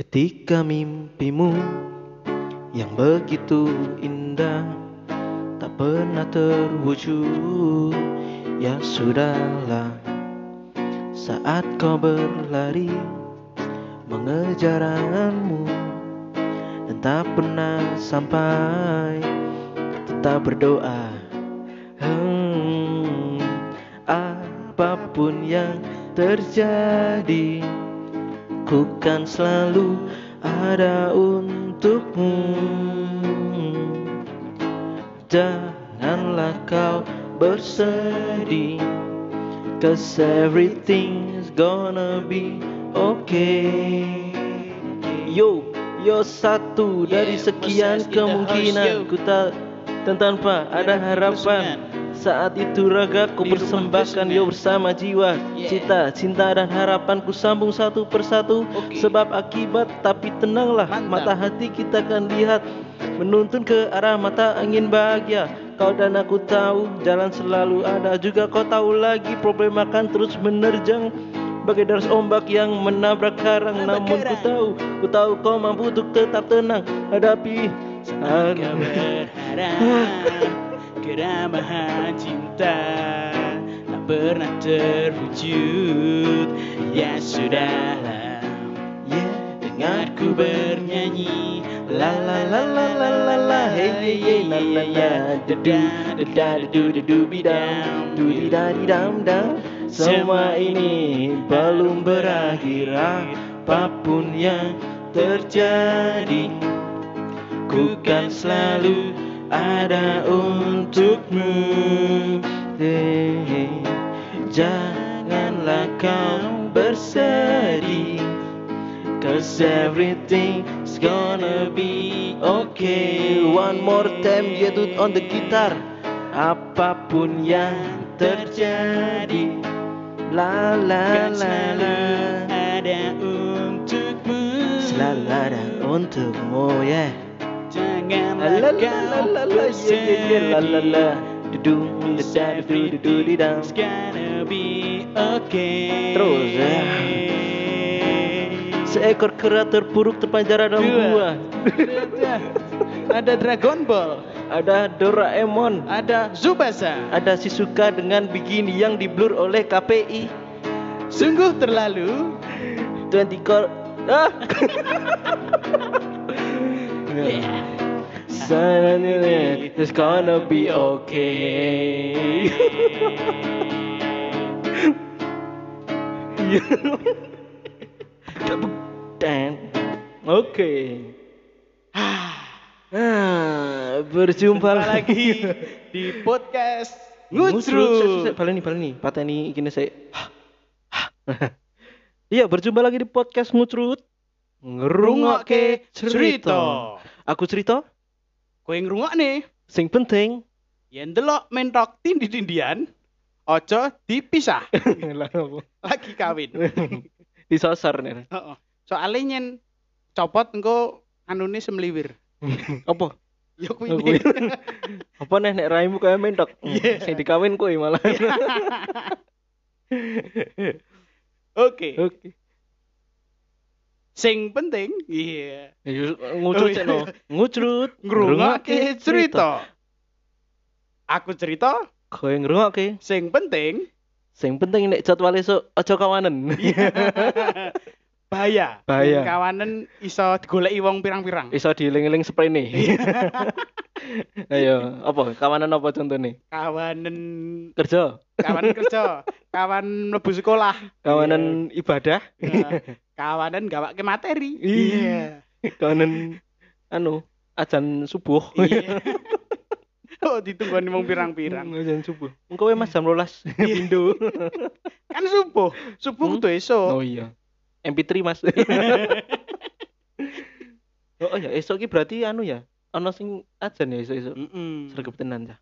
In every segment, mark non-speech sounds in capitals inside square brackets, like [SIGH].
Ketika mimpimu yang begitu indah tak pernah terwujud, ya sudahlah. Saat kau berlari mengejar anganmu dan tak pernah sampai, tetap berdoa. Hmm, apa pun yang terjadi, ku kan selalu ada untukmu. Janganlah kau bersedih, cause everything's gonna be okay. Yo, yo satu dari Yeah, sekian in the kemungkinan ku tak dan tanpa ada harapan. Saat itu ragaku persembahkan Gusman. yo bersama jiwa Yeah. Cita, cinta dan harapan ku sambung satu persatu. Sebab akibat tapi tenanglah Mantap. Mata hati kita akan lihat Menuntun ke arah mata angin bahagia Kau dan aku tahu jalan selalu ada Juga kau tahu lagi problem akan terus menerjang Bagai deras ombak yang menabrak karang Menabrak Namun ku tahu, ku tahu kau mampu untuk tetap tenang Hadapi Kau [LAUGHS] berharap keramahan cinta tak pernah terwujud. Ya sudahlah Yeah, dengarku bernyanyi. La la la la la la la hey hey la la la. Da da da da du bi dam du di da di dam dam semua ini belum berakhir apa pun yang terjadi ku kan selalu ada untukmu. Hey, hey. janganlah kau bersedih. Cause everything's gonna be okay. One more time yeah dude on the guitar. Apa pun yang terjadi La la Kan la selalu la ada untukmu. Selalu ada untukmu yeah It's gonna be okay Terus, ya. Seekor kera terpuruk terpanjara dalam Dua. gua Ada, Dragon Ball Ada Doraemon Ada Zubasa Ada Shizuka dengan bikini yang diblur oleh KPI Sungguh terlalu 20 core ah. [LAUGHS] [LAUGHS] Yeah. Suddenly it's gonna be okay Dan Oke Ah, berjumpa Jumpa lagi di podcast. Ngucrut Balen nih, balen nih. Pateni gini saya. [LAUGHS] Iya, berjumpa lagi di podcast Ngucrut. Ngerungokke cerita. Aku cerita, Kowe nih sing penting. Yen delok mentok tindi-tindian Ojo dipisah? [LAUGHS] Lagi kawin [LAUGHS] Disasar nih. Heeh. Soalnya nyen Copot engko anune semliwir [LAUGHS] Apa? Ya kuwi Kuwi. Apa nih nek raimu kayak mentok? Iya. Sing dikawin kuwi malah. Oke Oke. Sing penting Iya Yus, Ngucrut Oh, iya. cek no. Ngucrut. Ngrungokke cerita Aku cerita Kowe ngrungokke. Sing penting Sing penting nek jadwal esuk aja kawanen. Bahaya Bahaya. Kawanan iso digoleki wong pirang-pirang Iso dieling-eling sprene. [LAUGHS] Ayo, apa? Kawanan apa contohnya? Kawanan Kerja, Kawanan kerja [LAUGHS] Kawan mlebu sekolah kawanan ibadah, Iya. Kawanan gawake materi Iya. kawanan anu ajan subuh. Iya. [LAUGHS] Oh, ditunggu wong pirang-pirang. Ajan subuh. Engko wae Mas jam 12 pindho. [LAUGHS] [LAUGHS] Kan subuh. Subuh Hmm? kudu esuk. Oh iya. MP3 Mas. oh iya, esok ki berarti anu ya. Ana sing ajan ya esok-esok. Heeh. Sregep tenan ya.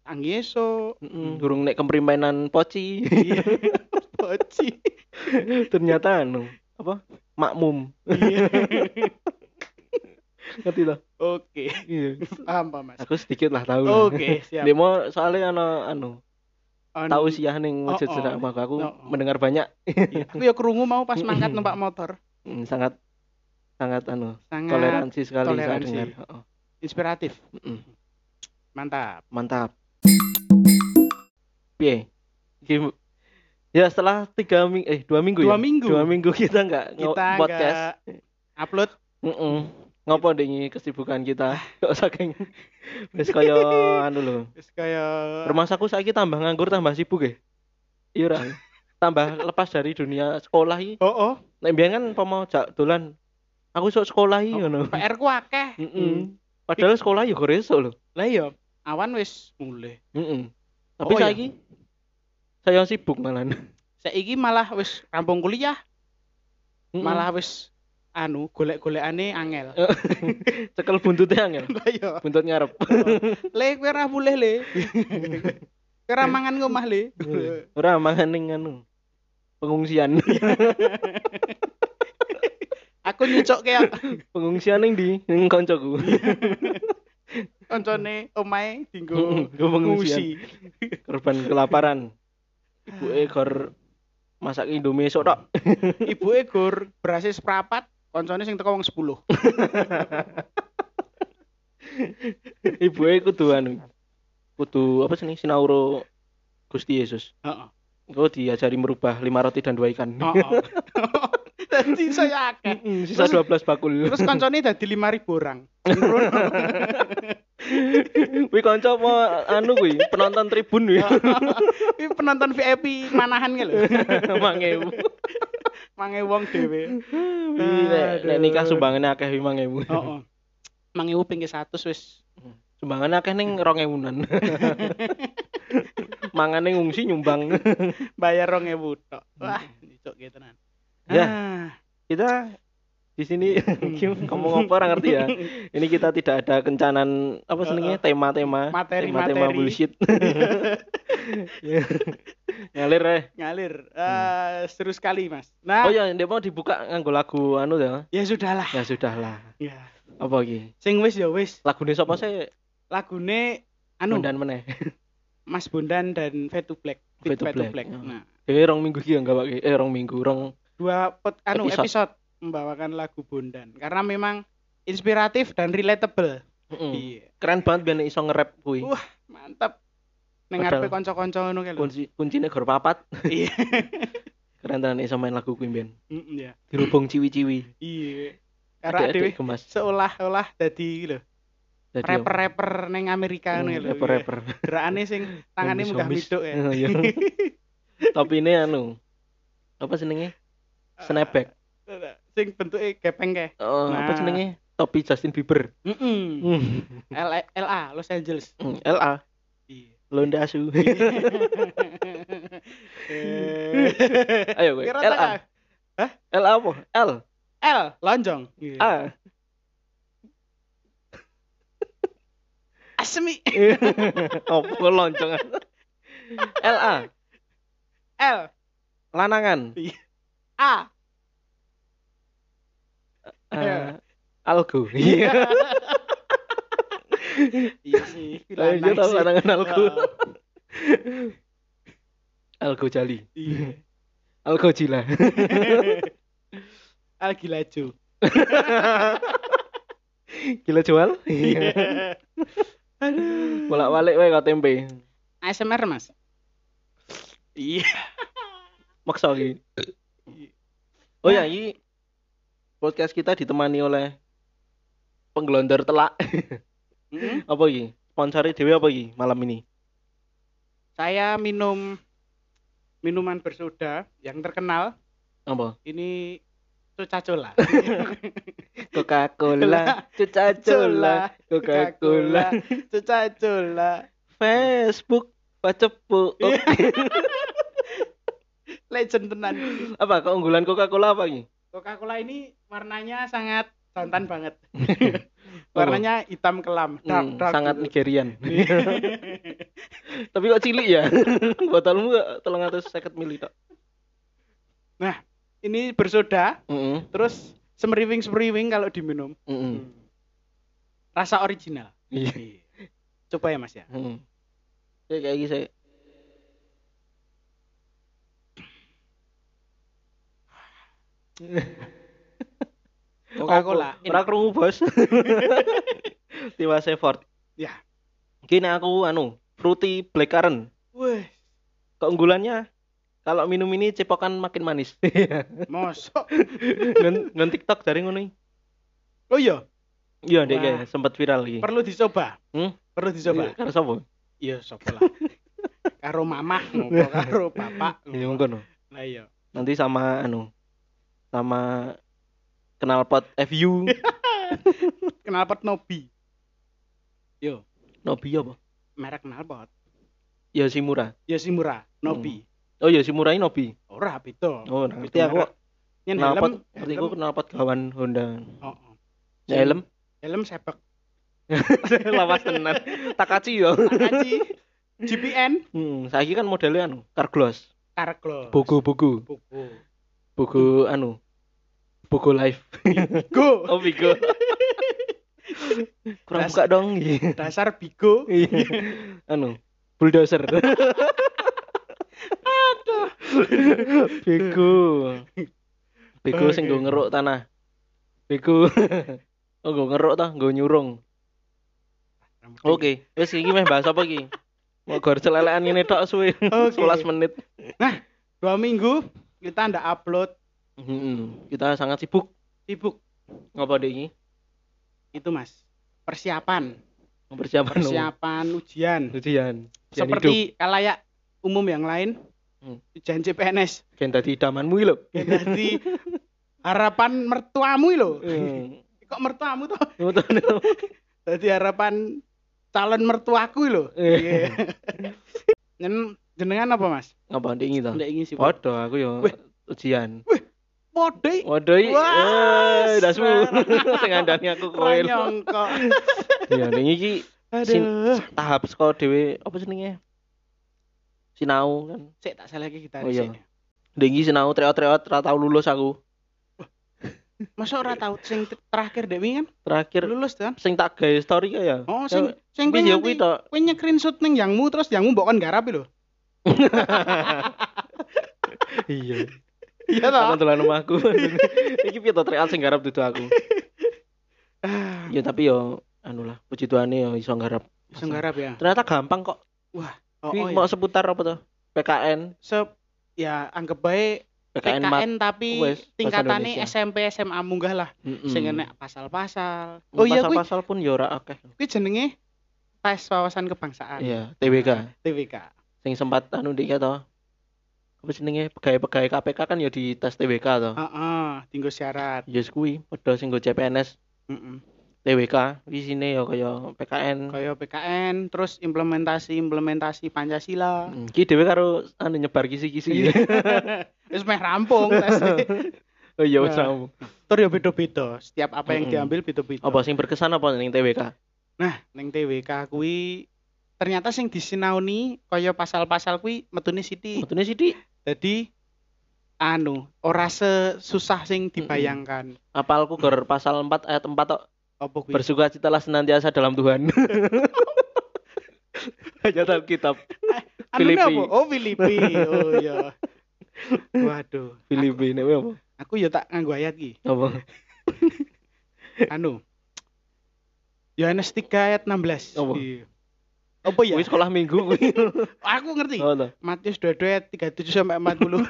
Tangi esuk. Heeh, durung nek kemprimainan poci. Iya. Poci. Ternyata anu, apa? Makmum. Iya. [LAUGHS] Ngerti lah. Oke. Iya. Paham, Pak Mas. Aku sedikit lah tahu. Oke, siap. Demo soalnya ana anu, On- tahu sih ya ning masjid Oh, oh. Maka aku Oh, oh. mendengar banyak Iya, Aku ya krungu mau pas mangkat numpak motor. Hmm, sangat sangat anu sangat toleransi sekali saya toleransi. dengar. Heeh. inspiratif. Mm-mm. Mantap. Mantap. Piye? Ya setelah tiga minggu eh dua minggu Dua ya? minggu. dua minggu kita nggak Kita podcast upload Mm-mm. ngopo dingi kesibukan kita kok saking wis kaya [LAUGHS] anu lho wis kaya rumahku saiki tambah nganggur tambah sibuk ya iya ora tambah lepas dari dunia sekolah iki Oh, oh. nek mbiyen kan pomo jak dolan aku sok sekolah iki ngono PR ku akeh. Mm-mm. padahal sekolah ya gore esuk lho Lah iya, awan wis mulai. Mm-mm. tapi Oh, iya. saiki saya sibuk malah Saiki malah wis rampung kuliah, Mm-mm. malah wis anu golek-golekane angel. [LAUGHS] cekel buntutnya angel Lah iya. buntut ngarep [LAUGHS] Le kowe ora boleh le. [LAUGHS] Kowe ora mangan ngomah le. ora mangan ning anu pengungsian Aku nyucuk kayak pengungsian ning di ning koncoku koncone omahe dinggo Mm-mm, go ngungsi. pengungsian. korban kelaparan ibu gor masak indomie esok tok [LAUGHS] Ibuke gur berase seprapat, koncone sing teko wong 10. [LAUGHS] ibu kudu anu kudu apa sih sinauro Gusti Yesus Heeh. Engkau diajari merubah lima roti dan dua ikan Heeh. [LAUGHS] Dadi saya akeh. Mm, sisa 12 bakul Terus koncone dadi 5000 orang. Wih konco mau anu kuwi penonton tribun wih [LAUGHS] Ini penonton VIP manahan nge lho. [LAUGHS] mangewu Mange wong dhewe. nek nikah sumbangannya akeh wih mangewu Heeh. Mange ping 100 wis. sumbangannya akeh ning rong ewunan [LAUGHS] mangane ngungsi nyumbang Bayar 2000 tok. Wah, cocok gitu tenan. Ya. Ah. kita di sini [LAUGHS] [LAUGHS] ngomong apa orang ngerti ya ini kita tidak ada kencanan apa senengnya tema-tema tema-tema bullshit [LAUGHS] ngalir eh Ngalir. Ah, seru sekali, Mas. Nah, oh ya dia mau dibuka nganggo lagu anu ya ya sudahlah. ya sudahlah Ya. apa lagi Sing wis ya wis. lagune sapa sih Lagune anu Bondan meneh Mas Bondan dan Fade to Black. Fade to Black. Black. Nah, eh rong minggu iki enggak pakai eh rong minggu rong dua pot, anu Episode. episode. membawakan lagu Bondan karena memang inspiratif dan relatable. Mm. Iya. keren banget biar iso nge-rap kuwi Wah, mantap. Ning ngarepe kanca-kanca ngono kae lho. kunci kuncine gor papat Iya. [LAUGHS] keren tenan iso main lagu kuwi ben Mm, Iya. dirubung ciwi-ciwi Iya. Karena dhewe seolah-olah dadi lho, Dadi rapper-rapper ning Amerika ngono Hmm, lho. rapper-rapper Gerakane sing tangane munggah miduk ya. [LAUGHS] Iya. [LAUGHS] Tapi ini anu apa senengnya? Snapback. Sing bentuke gepeng kae. Oh, apa Nah. senengnya? Topi Justin Bieber. Heeh. Hmm. LA, LA Los Angeles. Hmm, LA Iya. Londa Asu. [LAUGHS] Eh. Ayo gue. LA. tak- LA apa? L. L lonjong. A. Asmi. [LAUGHS] Apa loncong? LA. L Lanangan. A. Ah, Algo. Iya. Iya sih. Ayo, dia tahu lanangan algo. Oh, [LAUGHS] Algo Jali. Iya. Algo Jila. [LAUGHS] Al Gilaju. [LAUGHS] Gila jual? Iya. Aduh. Bolak-balik wae kok tempe. ASMR Mas. Iya. Maksa lagi. Oh ya, ini podcast kita ditemani oleh penggelondor telak. Mm-mm. [LAUGHS] apa iki? Sponsori Dewi apa iki malam ini? Saya minum minuman bersoda yang terkenal. Apa? Ini [LAUGHS] Coca-Cola. [LAUGHS] Coca-Cola, Coca-Cola, Coca-Cola, Coca-Cola. Facebook, Pacepu. Iya. Oke. Legend tenan. Apa keunggulan Coca-Cola apa iki? Coca-Cola ini warnanya sangat jantan banget. [LAUGHS] warnanya hitam kelam, dark, Hmm, dark sangat gitu. Nigerian. [LAUGHS] Tapi kok cilik ya? [LAUGHS] Botolmu gak 350 mili tok. Ini bersoda, Heeh. terus semeriwing-semeriwing kalau diminum. Heeh. Rasa original. Iya. Coba ya Mas ya. Heeh. Kayak kayak gini saya. [LAUGHS] Coca-Cola. Ora krungu, Bos. [LAUGHS] Tiwa Sevort. Ya. Kini aku anu, fruity blackcurrant. Wih, Keunggulannya kalau minum ini cepokan makin manis. [LAUGHS] mosok. ngen, ngen TikTok dari ngono. Oh iya, Iya, Dek, kayak sempat viral iki. perlu dicoba. Hmm? Perlu dicoba. Karo sapa? Iya, coba lah. karo mamah ngopo karo bapak. Ya ngono. Lah iya. Nanti sama anu sama knalpot FU [LAUGHS] Knalpot Nobi. Yo, Nobi apa? merek knalpot. Yoshimura. Yoshimura, Nobi. Oh Yoshimura ini Nobi. Ora beda. Oh, Beda ngerti aku. Yen Knalpot, ngerti aku knalpot gawan Honda. Oh, oh. Ya helm Helm sepek. [LAUGHS] lawas tenan. Takachi yo. Takachi GPN Hmm, saiki kan modelnya anu, car gloss. Carglass. Buku-buku. Buku. Buku anu. Buku live. Go. Oh, Bigo. [LAUGHS] Kurang Das- buka dong. [LAUGHS] Iya. Dasar Bigo. anu, bulldozer. [LAUGHS] Bigo. Bigo sing nggo ngeruk tanah. Bigo. Oh, nggo ngeruk ta, nggo nyurung. Oke, wis iki meh bahas apa iki? Mau gor celelekan ngene tok suwe. Oke. 11 menit. Dua minggu kita ndak upload Mm-mm. Kita sangat sibuk. sibuk Ngapa iki? itu mas persiapan Persiapan persiapan ujian ujian. Ujian hidup. seperti kalayak umum yang lain Hmm. ujian CPNS Kan tadi idamanmu iki lho. jadi harapan mertuamu lho Hmm. [LAUGHS] kok mertuamu tuh Ngoten. jadi harapan calon mertuaku lho Eh. Iya. [LAUGHS] Jen- jenengan apa mas Ngapa dek iki to? ndak ingin sih Padha aku yo Wih. ujian. Podai Waduh, iki. Wah, eh, dasmu. Sing ngandani aku kowe. nyongko Ya, ning iki tahap saka dhewe apa jenenge? Sinau kan. sik tak salah kita Oh, iya. Ning iki sinau treot-treot ra tau lulus aku. masa ora tahu sing terakhir dek wingi kan Terakhir lulus kan sing tak gawe story ya. oh sing sing Wis kowe yo kuwi nganti to. kowe nycreenshot ning yangmu terus yangmu mbok kon garap lho [LAUGHS] Iya. Iya Aku toh dolan omahku. [LAUGHS] Iki piye to treot sing garap dudu aku. [LAUGHS] Ya tapi yo anu lah, puji Tuhane yo iso garap. iso garap ya Ternyata gampang kok. oh, Kuwi oh, mau iya. seputar apa to? PKN, Se ya anggap bae PKN mat. PKN tapi Wes, tingkatannya. SMP SMA munggah lah Mm-mm. sing enek pasal-pasal oh Oh iya kuwi pasal pun yo ora akeh. kuwi jenenge tes wawasan kebangsaan Iya, TWK. TWK Sing sempat anu dik. Apa jenenge pegawai-pegawai KPK kan ya di tes TWK to. heeh tinggo syarat Yes kuwi padha sing go CPNS heeh TWK isine ya kaya PKN. kaya PKN terus implementasi implementasi Pancasila Hmm, Ki dhewe karo anu nyebar kisi-kisi. [LAUGHS] wis meh rampung [LAUGHS] tes oh iya wis Wah. rampung. Tur ya beda-beda. Setiap apa yang diambil beda-beda. Apa sing berkesan apa ning TWK? Nah, ning TWK kuwi ternyata sing disinauni kaya pasal-pasal kuwi metune Siti. Metune sithik Jadi anu, ora sesusah sing dibayangkan. apalku gor pasal 4 ayat 4 tok. Apa kuwi? Bersukacitalah senantiasa dalam Tuhan. [LAUGHS] Ayat Alkitab Anu Filipi. apa? Oh, Filipi. Oh iya. Waduh. Filipi nek apa? Aku ya tak nganggo ayat iki. Apa? [LAUGHS] Anu. Yohanes 3 ayat 16. Apa? Iya. Apa ya? Kuwi sekolah minggu. [LAUGHS] Aku ngerti. Oh, toh. Matius 22 ayat 37 sampai 40.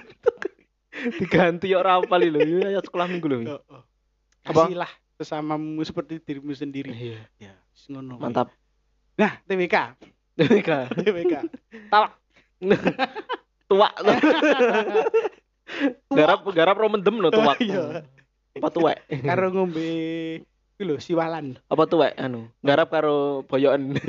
[LAUGHS] Diganti ya ora apa lho. Ayat sekolah minggu lho. Oh, oh. Apa? Kasihlah sesamamu seperti dirimu sendiri. Iya. Ya, ngono. Mantap. Nah, TWK, TWK. [LAUGHS] TWK. Talak. Tuak. garap garap ro mendem lho tuak. Iya. Apa tuwek? Karo ngombe lho siwalan. Apa tuwek anu? Garap karo boyoken. [LAUGHS]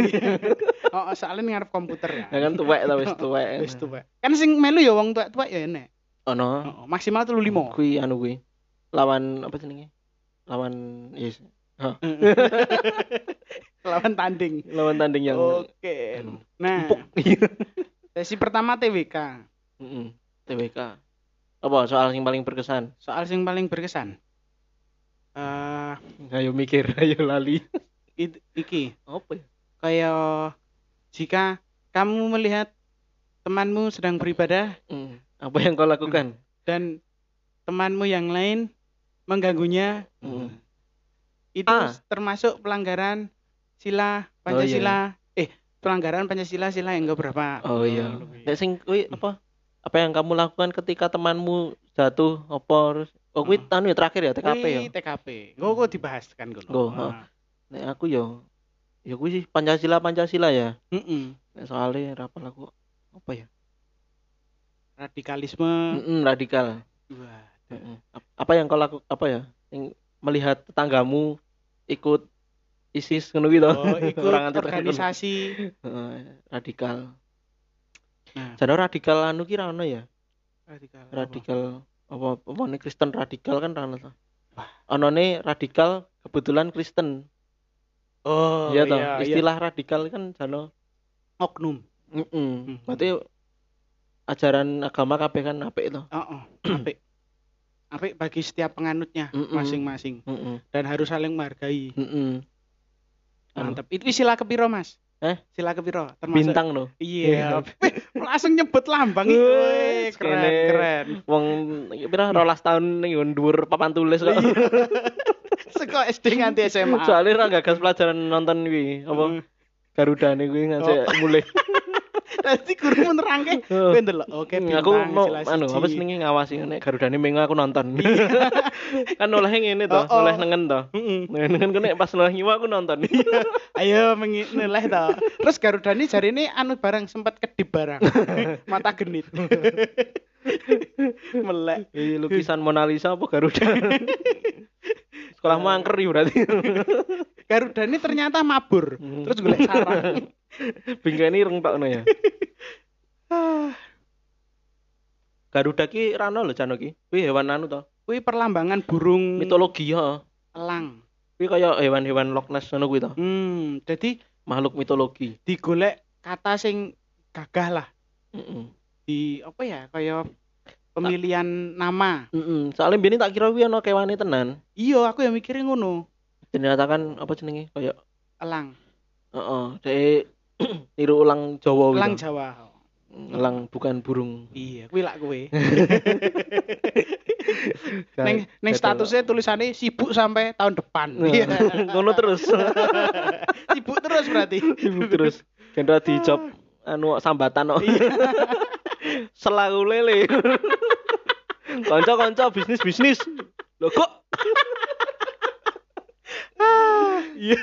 Oh, soalnya ngarep komputer ya. Ya kan tuwek ta wis [LAUGHS] tuwek. Wis tuwek. Kan sing melu ya wong tuwek-tuwek ya enek. Ono. Oh, maksimal 35. Kuwi anu kuwi. Lawan apa jenenge? Lawan yes. [LAUGHS] Lawan tanding. Lawan tanding yang Oke. anu, Nah, sesi pertama TWK. Heeh. TWK. Apa soal yang paling berkesan? Soal sing paling berkesan. [LAUGHS] Ayo mikir, [LAUGHS] ayo lali. i- iki Apa ya? kayak jika kamu melihat temanmu sedang beribadah Hmm, Apa yang kau lakukan? dan temanmu yang lain mengganggunya Hmm. itu Ah. termasuk pelanggaran sila Pancasila. Eh, pelanggaran Pancasila sila yang berapa? Oh iya. Nek sing apa? Apa yang kamu lakukan ketika temanmu jatuh apa terus Oh kuwi Oh. anu ya terakhir ya TKP ya. TKP. Gue kok dibahas kan gue. Nggo, heeh. Nek aku yo ya kuwi sih Pancasila Pancasila ya. Nek soalnya apa lagu apa ya? Radikalisme. Mm-mm, radikal. Wah. Apa yang kau laku apa ya? Yang melihat tetanggamu ikut ISIS ngono gitu. Oh, [LAUGHS] ikut organisasi. Radikal. Nah. Jadi radikal anu ki ra ono ya? Radikal. Radikal apa apa nih Kristen radikal kan ra ono. Onone radikal kebetulan Kristen. Oh, Iya toh, iya, iya. istilah radikal kan jano oknum. Heeh. Hmm. Berarti ajaran agama kabeh kan apik to. Heeh. [CLEARS THROAT] Apik. Apik bagi setiap penganutnya masing-masing Heeh. dan harus saling menghargai. Heeh. Anu, Mantap. Itu sila kepiro, Mas? Eh? Sila kepiro? Termasuk Bintang no. Iya. [LAUGHS] Wih, langsung nyebut lambang Wih, keren, kene. keren. Wong pira rolas tahun ning dhuwur papan tulis kok. [LAUGHS] Seko SD nganti SMA. Soalnya ra gagas pelajaran nonton kuwi apa Hmm. Garuda nih kuwi ngasih mulai. [LAUGHS] Dadi guru menerangke [LAUGHS] kowe ndelok oke Hmm, bintang aku anu apa senenge ngawasi nek Garudane mengo aku nonton. [LAUGHS] kan oleh ngene to, Oh, oh. oleh nengen to. Heeh. Nengen ku nek pas oleh nyiwa aku nonton. [LAUGHS] Ayo mengi- nilai to. Terus Garudani jarine anu barang sempat kedip barang. Mata genit. Melek. Lukisan Mona Lisa apa Garuda? Sekolahmu angker ya berarti. Garudani ternyata mabur. Hmm. Terus golek sarang. [LAUGHS] Bingkene ireng tokno ya. [SIGHS] Garuda ki rano lho Cano ki. Kuwi hewan anu to. Kuwi perlambangan burung Mitologi ya. elang. Kuwi kaya hewan-hewan Loch Ness ngono kuwi to. Hmm, jadi Makhluk mitologi. digolek kata sing gagah lah Heeh. di apa ya kayak pemilihan nama. Heeh. Soalnya biyen tak kira kuwi ana kewane tenan. Iya, aku yang mikirin ngono. Ternyata kan apa jenenge kaya Elang, heeh, dhek [COUGHS] niru ulang Jawa gitu. elang Jawa. Elang bukan burung. Iya, kuwi lak kowe. Ga- [LAUGHS] Neng neng statusnya tulisannya sibuk sampai tahun depan. Nah, Iya. [LAUGHS] ngono terus. [LAUGHS] sibuk terus berarti. Sibuk terus. Kendra di job anu sambatan kok. Selaku lele. Kanca-kanca bisnis-bisnis. Loh kok Iya.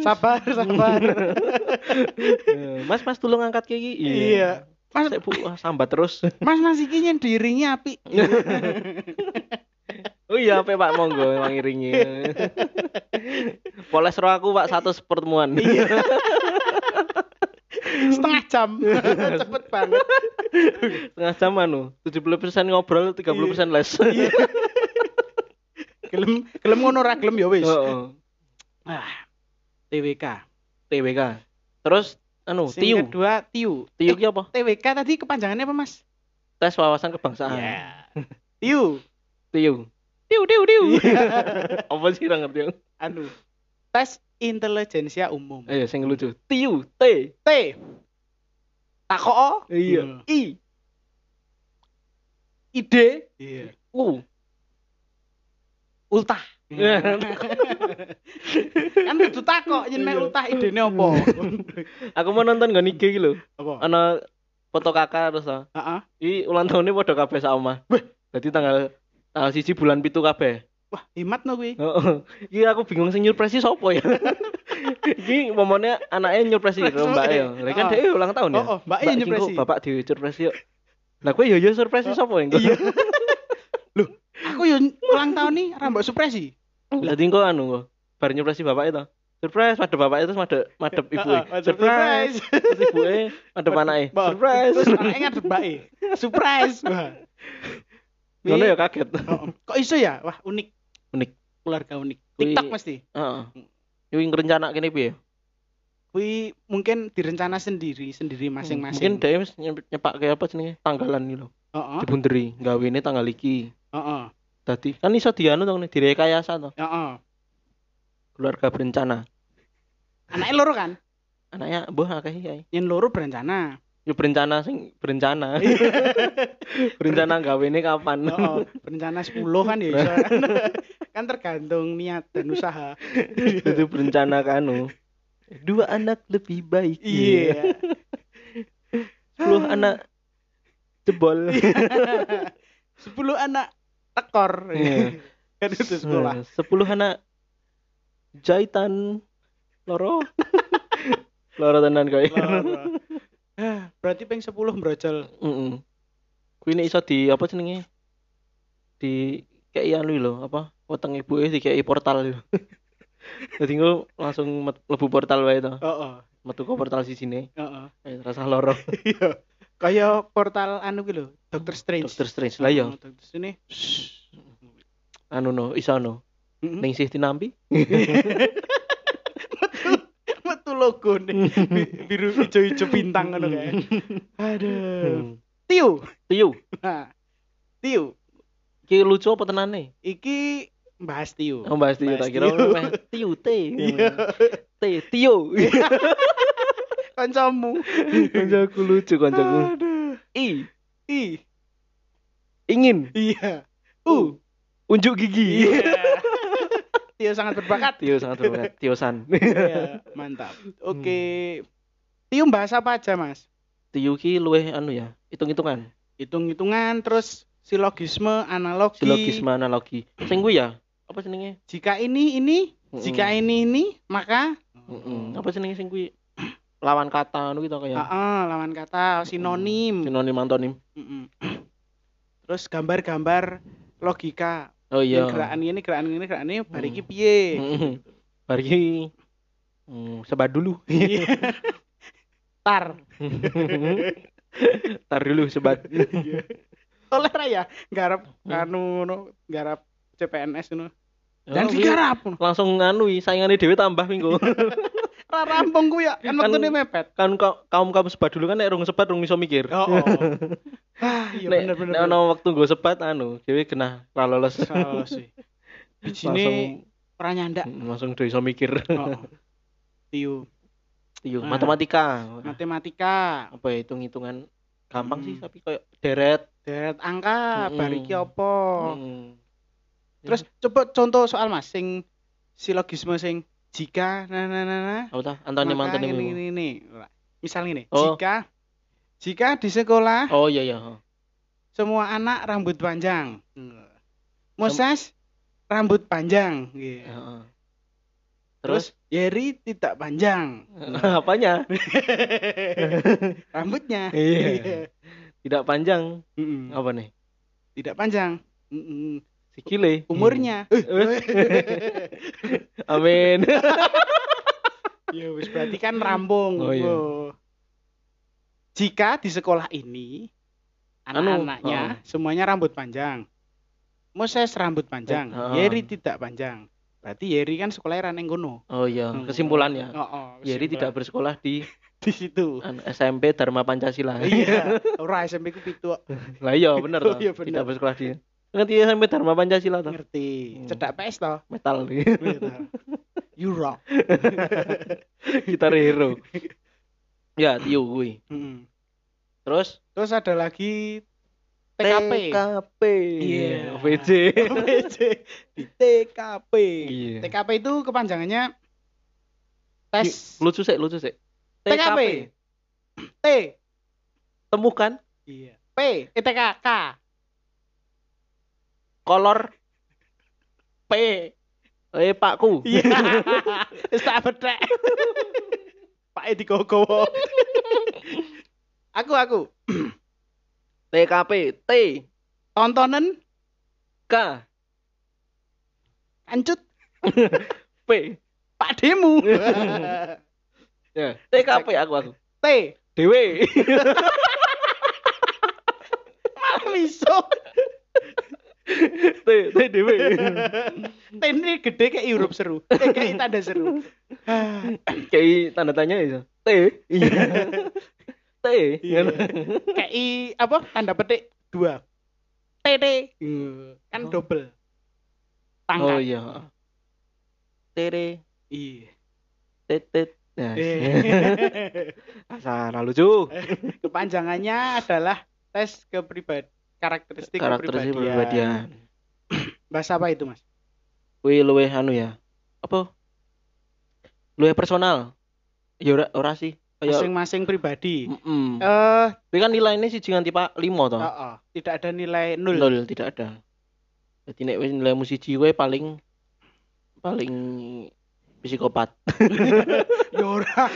sabar, sabar. Eh, Mas Mas tolong angkat kayak gini. Iya. Mas, Saya bu sambat terus. Mas Mas iki yang diiringi api. [LAUGHS] Oh iya, apa Pak monggo emang iringi. Poles roh aku Pak satu pertemuan. Iya. Setengah jam. [LAUGHS] Cepet banget. Setengah jam anu, 70% ngobrol, 30% les. Iya. Gelem gelem ngono ra gelem ya wis. Heeh. Ah. TWK. TWK. Terus anu, Sing TIU. kedua TIU. TIU ki apa? TWK tadi kepanjangannya apa, Mas? Tes wawasan kebangsaan. Iya. TIU. TIU. Tiu tiu tiu. Apa sih ora ngerti? Anu. Tes intelijensia umum. Ayo sing lucu. TIU, T. T. Takok. Iya. I. Ide. Iya. U. Ultah. kan kudu takok yen mek Iya. ultah idene apa? [LAUGHS] Aku mau nonton gak IG iki lho. Apa? Ana foto kakak terus ah. Heeh. Iki ulang tahunnya padha kabeh sak omah. Jadi tanggal tanggal siji bulan pitu kabeh. Wah, hemat no kuwi. Heeh. Iki aku bingung sing nyurpresi sapa ya. [LAUGHS] Iki momennya anaknya nyurpresi karo mbake ya. Lah kan dhek ulang tahun ya. Oh, oh, mbake Mbak, nyurpresi. Bapak dhewe nyurpresi yuk. Lah kowe yo yo surpresi sapa engko? Iya. [LAUGHS] Loh, aku yo ulang tahun nih ra mbok supresi. Dadi engko anu kok. Bar nyurpresi bapak itu. Surprise madep bapak itu madep madep [LAUGHS] ibu. Madep Surprise. Terus ibuke madep anake. Mbak, Surprise. Terus anake ngadep mbake. Surprise. [LAUGHS] Wah. Ngono ya kaget. Kok iso ya? Wah, unik. Unik. Keluarga unik. TikTok mesti. Heeh. Yo ngerencana kene piye? Kuwi mungkin direncana sendiri, sendiri Mungkin masing-masing. dhewe wis nyep- nyepake apa jenenge? Tanggalan iki lho. Heeh. Dibunderi, gawene tanggal iki. Heeh. Dadi kan iso dianu to direkayasa to. Heeh. Keluarga berencana. Anake loro kan? [LAUGHS] Anaknya mbah akeh iki. kae. Yen loro berencana. Yo berencana sing berencana. [LAUGHS] berencana gawene kapan? Heeh, berencana 10 kan ya iso. kan [LAUGHS] kan tergantung niat dan usaha. itu berencana kanu dua anak lebih baik Iya. sepuluh anak jebol Sepuluh anak tekor. Iya. [LAUGHS] kan itu sekolah. Eh, sepuluh anak jahitan loro [LAUGHS] loro tenan kowe Loro. Ah, Berarti peng 10 brojol. Heeh. Kuwi nek iso di apa jenenge? Di kayak anu lho, apa? Weteng ibuke dikei portal lho. [LAUGHS] Dadi engko langsung mlebu portal wae to. Heeh. Metu ke portal sisine. Heeh. Eh, rasa loro. Iya. Kayak portal anu ki lho, Doctor Strange. Doctor Strange lah ya. Oh, Doctor Strange. Anu no, iso no. Ning sih tinampi. [LAUGHS] metu logo nih biru hijau-hijau bintang ngono kae. Aduh. Hmm. Tiu. Tiu, Nah. Tiu. ki lucu apa tenane? Iki bahas Tiu. Oh, bahas Tiu tak kira Tiu. Tiu T. Iya. T Tio. [LAUGHS] Kancamu. [LAUGHS] Kancaku lucu kancaku. I I. ingin Iya. U. unjuk gigi. Iya. [LAUGHS] Tio sangat berbakat. Tio sangat berbakat. Tio San. [LAUGHS] Iya, mantap. Oke. Tio bahas apa aja, Mas? Tio ki luweh anu ya, hitung-hitungan. Hitung-hitungan terus silogisme, analogi. Silogisme analogi. Sing ya, apa jenenge? Jika ini ini, jika ini ini, maka Mm-mm. Apa jenenge sing kuwi? Lawan kata anu gitu kayak. Heeh, lawan kata sinonim. Sinonim antonim. Mm-mm. [CLEARS THROAT] Terus gambar-gambar logika. Oh iya. Yang gerakan ini, gerakan ini, gerakan ini, bariki piye? Mm-mm. Bar iki mm, sebat dulu. Iya. [LAUGHS] Tar. [LAUGHS] Tar dulu sebat. Oleh raya, garap Hmm. anu ngono, garap CPNS ngono. Oh, Dan kuwi digarap. langsung nganu saingane dhewe tambah minggu. [LAUGHS] Ra rampung ku ya, kan Kan- wektune mepet. kan kaum kaum sebat dulu kan nek rung sebat rung iso mikir. Oh. oh. ah, iya bener bener. nek ono wektu nggo sebat anu, dhewe kena ra lolos. Salah sih. Bijine ora nyandak. langsung do iso mikir. Oh. Tiu, Iya, Ah. matematika. matematika, Apa ya, hitung-hitungan gampang sih Hmm. tapi kayak deret. deret angka, bariki apa? Mm. Terus coba contoh soal Mas sing silogisme sing jika nah nah nah, nah apa ta? Antonim maka antonim. ini, ini, ini. Misal ini, Oh. jika jika di sekolah Oh iya iya. oh. semua anak rambut panjang. Moses rambut panjang. Gitu. Heeh. Terus Yeri tidak panjang. [LAUGHS] apanya? [LAUGHS] Rambutnya. Iya. Tidak panjang. Mm-mm. Apa nih? Tidak panjang. Mm-mm. Sikile. Umurnya. [LAUGHS] Amin. [LAUGHS] Ya wis berarti kan rampung. Oh, iya. Oh. Jika di sekolah ini Anu, anak-anaknya semuanya rambut panjang. Moses rambut panjang, Eh, oh. Yeri tidak panjang. Berarti Yeri kan sekolahnya raneng kono. Oh iya, kesimpulan ya. Oh, oh, Yeri tidak bersekolah di [LAUGHS] di situ. SMP Dharma Pancasila. iya, ora SMP ku pitu. Lah iya bener Oh, iya, bener. Tidak bersekolah di Ngerti SMP Dharma Pancasila toh. ngerti. Hmm. Cedak PS toh. Metal [LAUGHS] Gitu. You rock. [LAUGHS] Gitar hero. Ya, Tio kuwi. Mm. Terus Terus ada lagi TKP. TKP. Iya. VJ. TKP. Di TKP. Iya. TKP itu kepanjangannya tes Lucu sih, lucu sih. TKP. T. Temukan Iya. P. E T K K. kolor P. Eh, Pakku. Iya. [LAUGHS] Wis tak bedhek. Pak Edi Gogowo. Aku aku. TKP [CLEARS THROAT] T Tontonan K ancut [LAUGHS] P. Pak Demu. [LAUGHS] Ya, TKP aku aku. T. Dewe. Malah miso. T T dewe. T ini gede kayak huruf seru. Eh, kayak tanda seru. [COUGHS] Kayak tanda tanya ya. T. Iya. T. Iya. kayak i apa tanda petik dua. TT. Kan Oh. double. Oh Tangkat. iya. Tere. Iya. Tetet. Nah, Eh. asal lucu. Kepanjangannya adalah tes kepribadian karakteristik Karakteristik kepribadian. kepribadian. [CLEARS THROAT] Bahasa apa itu, Mas? kuwi luwih anu ya. Apa? Luwih personal. Ya ora ora sih. Kayak Masing-masing pribadi. Eh, Kuwi kan nilainya siji nganti Pak 5 to. heeh, tidak ada nilai nol. Nol tidak ada. Jadi nek wis nilai musiji kuwi paling paling psikopat. [LAUGHS] Ya ora.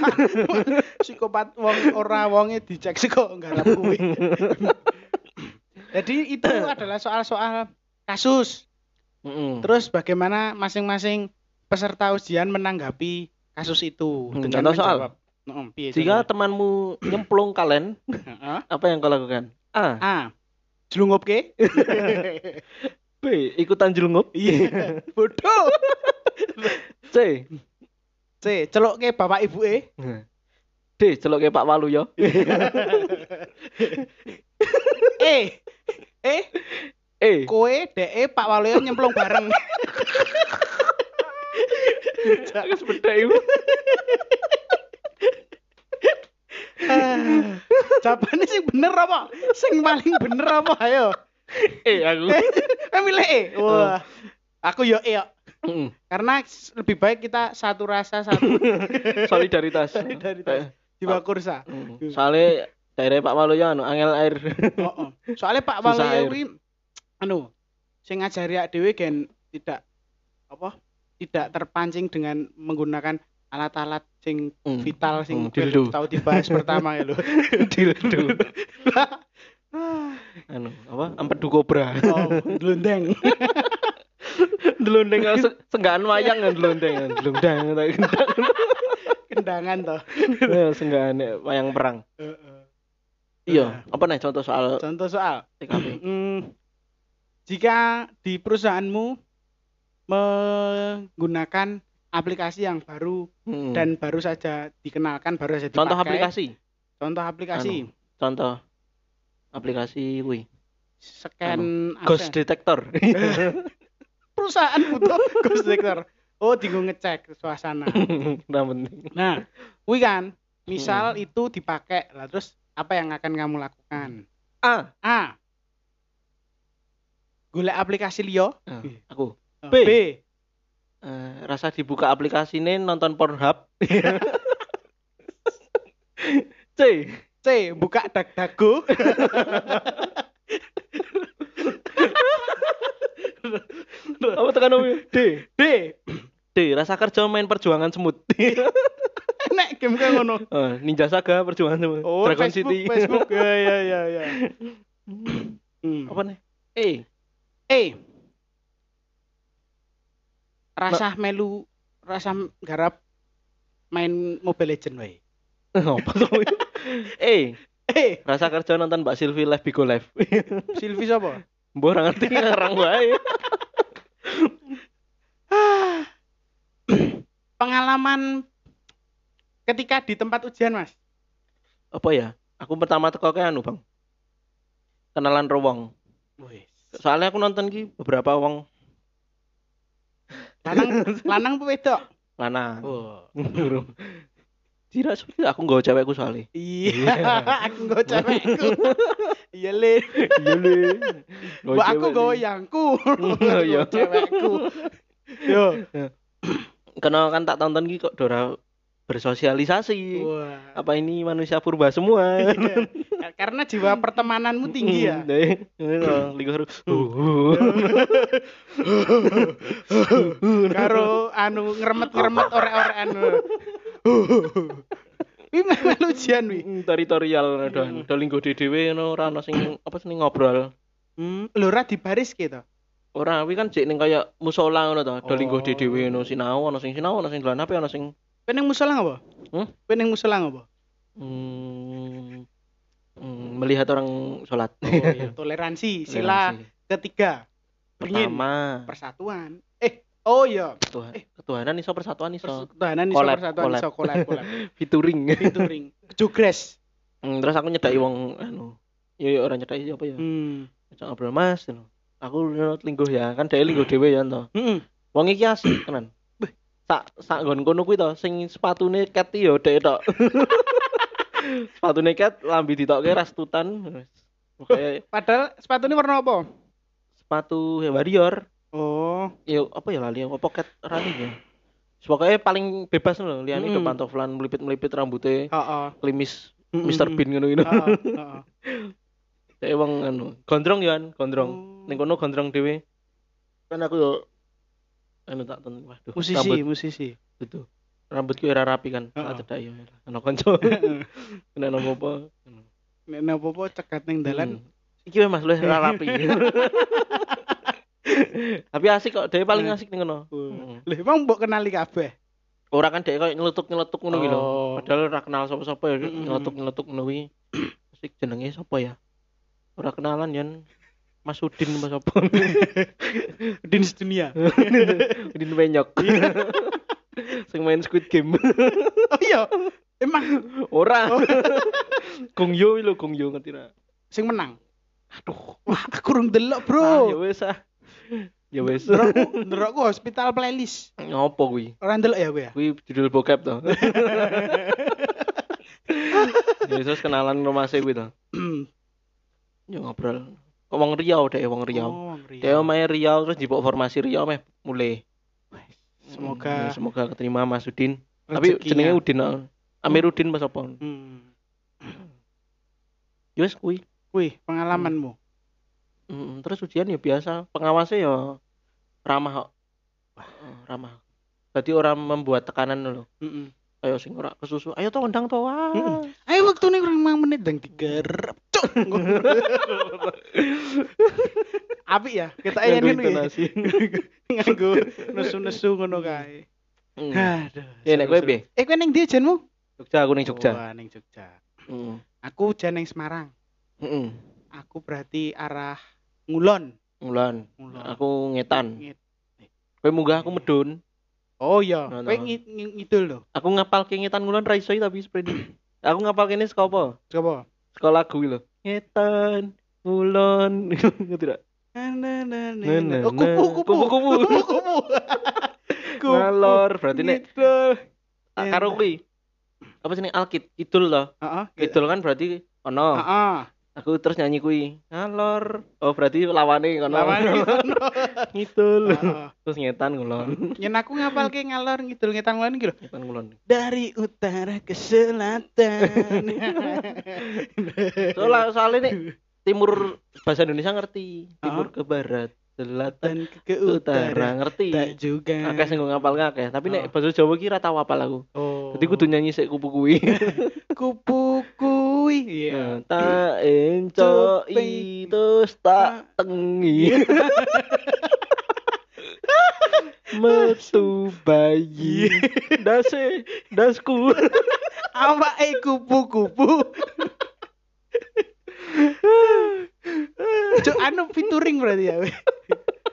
[LAUGHS] Psikopat wong ora wonge dicek sih kok nggarap kuwi. [LAUGHS] Jadi itu [CLEARS THROAT] adalah soal-soal kasus. Mm-mm. Terus bagaimana masing-masing peserta ujian menanggapi kasus itu Hmm, dengan contoh soal. Jika temanmu [CLEARS THROAT] nyemplung kalen, Heeh. apa yang kau lakukan? A. A. Jelungupke? [LAUGHS] B. Ikutan jelungup. Iya. [LAUGHS] Bodoh. C. C. Celukke bapak e. ibuke. D. Celok kayak Pak Waluyo. [LAUGHS] E. E. E. Kowe DE Pak Waluyo nyemplung bareng. [LAUGHS] Jangan sepeda itu. Jawabannya sing bener apa? Sing paling bener apa ayo? E aku. Eh milih E. Wah. Aku yo E. Mm. Karena lebih baik kita satu rasa satu [LAUGHS] Solidaritas. Solidaritas. jiwa kursa. Mm. Soalnya daerah Pak Waluyo anu angel air. Oh, oh. Soalnya Pak Waluyo kuwi anu sing ngajari awake dhewe gen tidak apa? Tidak terpancing dengan menggunakan alat-alat sing Mm. vital sing Mm, dildo. tahu dibahas pertama ya lho. [LAUGHS] Dildo. [LAUGHS] anu apa? Empedu kobra. oh, glundeng. [LAUGHS] Delondeng se- senggaan wayang kan delondeng. Delondeng tak gendang. Kendangan toh. Ya, Senggaan wayang perang. Iya, apa nih contoh soal Contoh soal? [CLEARS THROAT] Hmm, jika di perusahaanmu menggunakan aplikasi yang baru Mm. dan baru saja dikenalkan, baru saja dipakai. contoh aplikasi. Contoh aplikasi. Contoh aplikasi wih. Scan Ghost absen. detector. [LAUGHS] perusahaan butuh [LAUGHS] ghost detector. Oh, tinggal ngecek suasana. [LAUGHS] Nah, penting. Nah, kuwi kan, misal Hmm. itu dipakai, lah terus apa yang akan kamu lakukan? A. A. Golek aplikasi liyo. Ah, aku. B. B. Eh, rasa dibuka aplikasi ini nonton Pornhub. [LAUGHS] C. C. Buka DuckDuckGo. Apa tekan? D. D. D. Rasa kerja main perjuangan semut. [LAUGHS] [LAUGHS] Nek game kayak ngono. Eh, Ninja Saga perjuangan semut. Oh, Dragon Facebook, City. Facebook. [LAUGHS] Ya ya ya ya. Hmm. Apa nih? E. E. Rasa melu rasa garap main Mobile Legend wae. [LAUGHS] Apa tuh? E. Eh, Rasa kerja nonton Mbak Silvi live Bigo live. Silvi sapa? Mbok ora ngerti ngarang wae. [CLEARS THROAT] Pengalaman ketika di tempat ujian, Mas. Apa ya? Aku pertama teko kayak anu, Bang. Kenalan ro wong. Wih. Soalnya aku nonton ki beberapa wong Lanang [LAUGHS] lanang apa wedok? lanang. Oh. Tidak seperti aku nggak cewekku soalnya. Iya, [LAUGHS] aku nggo cewekku. [LAUGHS] Iya, Le. Iya le. Mbak aku nggo yangku. Iya. Nggo cewekku. Yo. Karena kan tak tonton ki kok Dora bersosialisasi. Wah. Apa ini manusia purba semua? [LAUGHS] [LAUGHS] Karena jiwa pertemananmu tinggi ya. Deh, ligo harus. [LAUGHS] Karo anu ngeremet-ngeremet ore-ore anu. Wi melu ujian wi. Teritorial do do linggo dhewe ngono ora ono sing apa sing ngobrol. Hmm, lho ora dibaris gitu. Ora, kuwi kan jek ning kaya musola ngono to, do linggo Oh. dhewe ngono sinau, ono sing sinau, ono sing dolan HP, ono sing Kowe ning musola apa? Hmm? Kowe ning musola apa? hmm, hmm, melihat orang sholat. [LAUGHS] Oh iya, toleransi. Sila Toleransi. ketiga. Pertama Persatuan. Eh, oh iya. Tuhan, ketuhanan iso persatuan iso Persatuan iso Collab, persatuan collab. iso collab [LAUGHS] collab. featuring. Featuring. Jogres. Hmm, terus aku nyedaki wong anu. Ya ya ora nyedaki apa ya. Hmm. Ajak ngobrol Mas. gitu. Aku lingguh ya, kan dhewe lingguh dhewe ya to. Heeh. Wong iki asik tenan. Sak sak nggon kono kuwi to sing sepatune iki ya dhek tok. [LAUGHS] sepatune cat lambi ditokke rastutan. Kayak [LAUGHS] Padahal sepatunya warna apa? sepatu warrior. Oh. Oh. ya apa ya lali apa pocket running ya pokoknya paling bebas loh liane Mm. ke pantoflan melipit-melipit rambutnya Heeh. klimis Mm, Mr. mm, Bean ngono ngono Heeh, heeh. [LAUGHS] wong anu gondrong ya kan gondrong Oh. ning kono gondrong dhewe kan aku yo anu tak ten waduh Musisi, rambut. musisi. itu rambutku ora rapi kan. Heeh. tak cedak yo ana kanca. [LAUGHS] Kena nopo apa Nek napa apa cegat ning dalan. Hmm. iki weh Mas luwih ora rapi. [LAUGHS] Tapi asik kok dhewe paling asik ning kono. Hmm. Lha emang mbok kenali kabeh. ora kan dhek koyo nyeletuk-nyeletuk ngono kuwi lho. Oh. padahal ora kenal sapa-sapa ya nyeletuk-nyeletuk ngono kuwi. Asik jenenge sapa ya? Ora kenalan yan Mas Udin Mas apa? [LAUGHS] Din sedunia. [LAUGHS] Udin Penyok. [LAUGHS] Sing main Squid Game. Oh iya. Emang. Ora. Gong Yo lho Gong Yo ngerti ra sing menang. aduh Wah, aku urung delok, ah, ya Bro. wis ah. Ya wis. Ndelokku, hospital playlist. ngopo kuwi? Ora ndelok ya kowe ya? kuwi judul bokep to. Ya terus kenalan rumah saya kuwi to. Ya ngobrol wong Riau deh wong Riau Oh, Riau. Dia main Riau terus jipok formasi Riau meh mulai. Semoga Ya, semoga keterima Mas Udin. Tapi rezekinya. jenenge Udin. ah. Amirudin Mas apa? Hmm. Yus kuwi. Wih, pengalamanmu. Mm, terus ujian ya biasa. Pengawasnya ya ramah kok. Eh, ramah. Jadi orang membuat tekanan loh. Heeh. Ayo sing ora kesusu. Ayo to undang to. wah. Mm-mm. Ayo waktu ini kurang 5 menit dan digarap. [LAUGHS] Api ya, kita ini intonasi. [LAUGHS] Nganggo nesu-nesu ngono kae. Mm. Aduh. Ya nek kowe piye? Eh kowe ning ndi jenmu? Jogja aku ning Jogja. Wah, ning Jogja. Heeh. Aku jan ning Semarang. Heeh. Aku berarti arah Ngulon. Mulan. Ngulon. Aku ngetan. Ngit. Kowe munggah aku medun. Oh iya, No, no. kowe ngi- ngi- ngidul lho. Aku ngapal ke ngetan ngulon ra iso tapi sprint. aku ngapal kene saka apa? Coba. sekolah lagu lho ngetan mulon [LAUGHS] ngerti na. Oh, kupu na. kupu Kupu-kupu. [LAUGHS] kupu kupu. [LAUGHS] Kupu. ngalor berarti Ngidul. ah, karo kuwi apa sih alkit kidul loh Heeh. kidul kan berarti ono Heeh. Aku terus nyanyi kuwi ngalor oh berarti lawane kono Lawane [LAUGHS] ngidul Heeh. terus ngetan ngulon Yen aku ngapalke ngalor ngidul ngetan ngulon iki lho. ngetan ngulon Dari utara ke selatan. [LAUGHS] soalnya soalnya nek timur bahasa Indonesia ngerti timur Ah. ke barat selatan ke utara utara. ngerti Tak juga. akeh sing ngapal akeh tapi nek Oh. bahasa Jawa ki ra tau apal aku Oh. Jadi kudu nyanyi sik kupu kuwi. [LAUGHS] kupu kuwi. Iya. Tak encoki terus tak tengi. Metu bayi. Dase, dasku. Awake kupu-kupu. Cuk anu featuring berarti ya.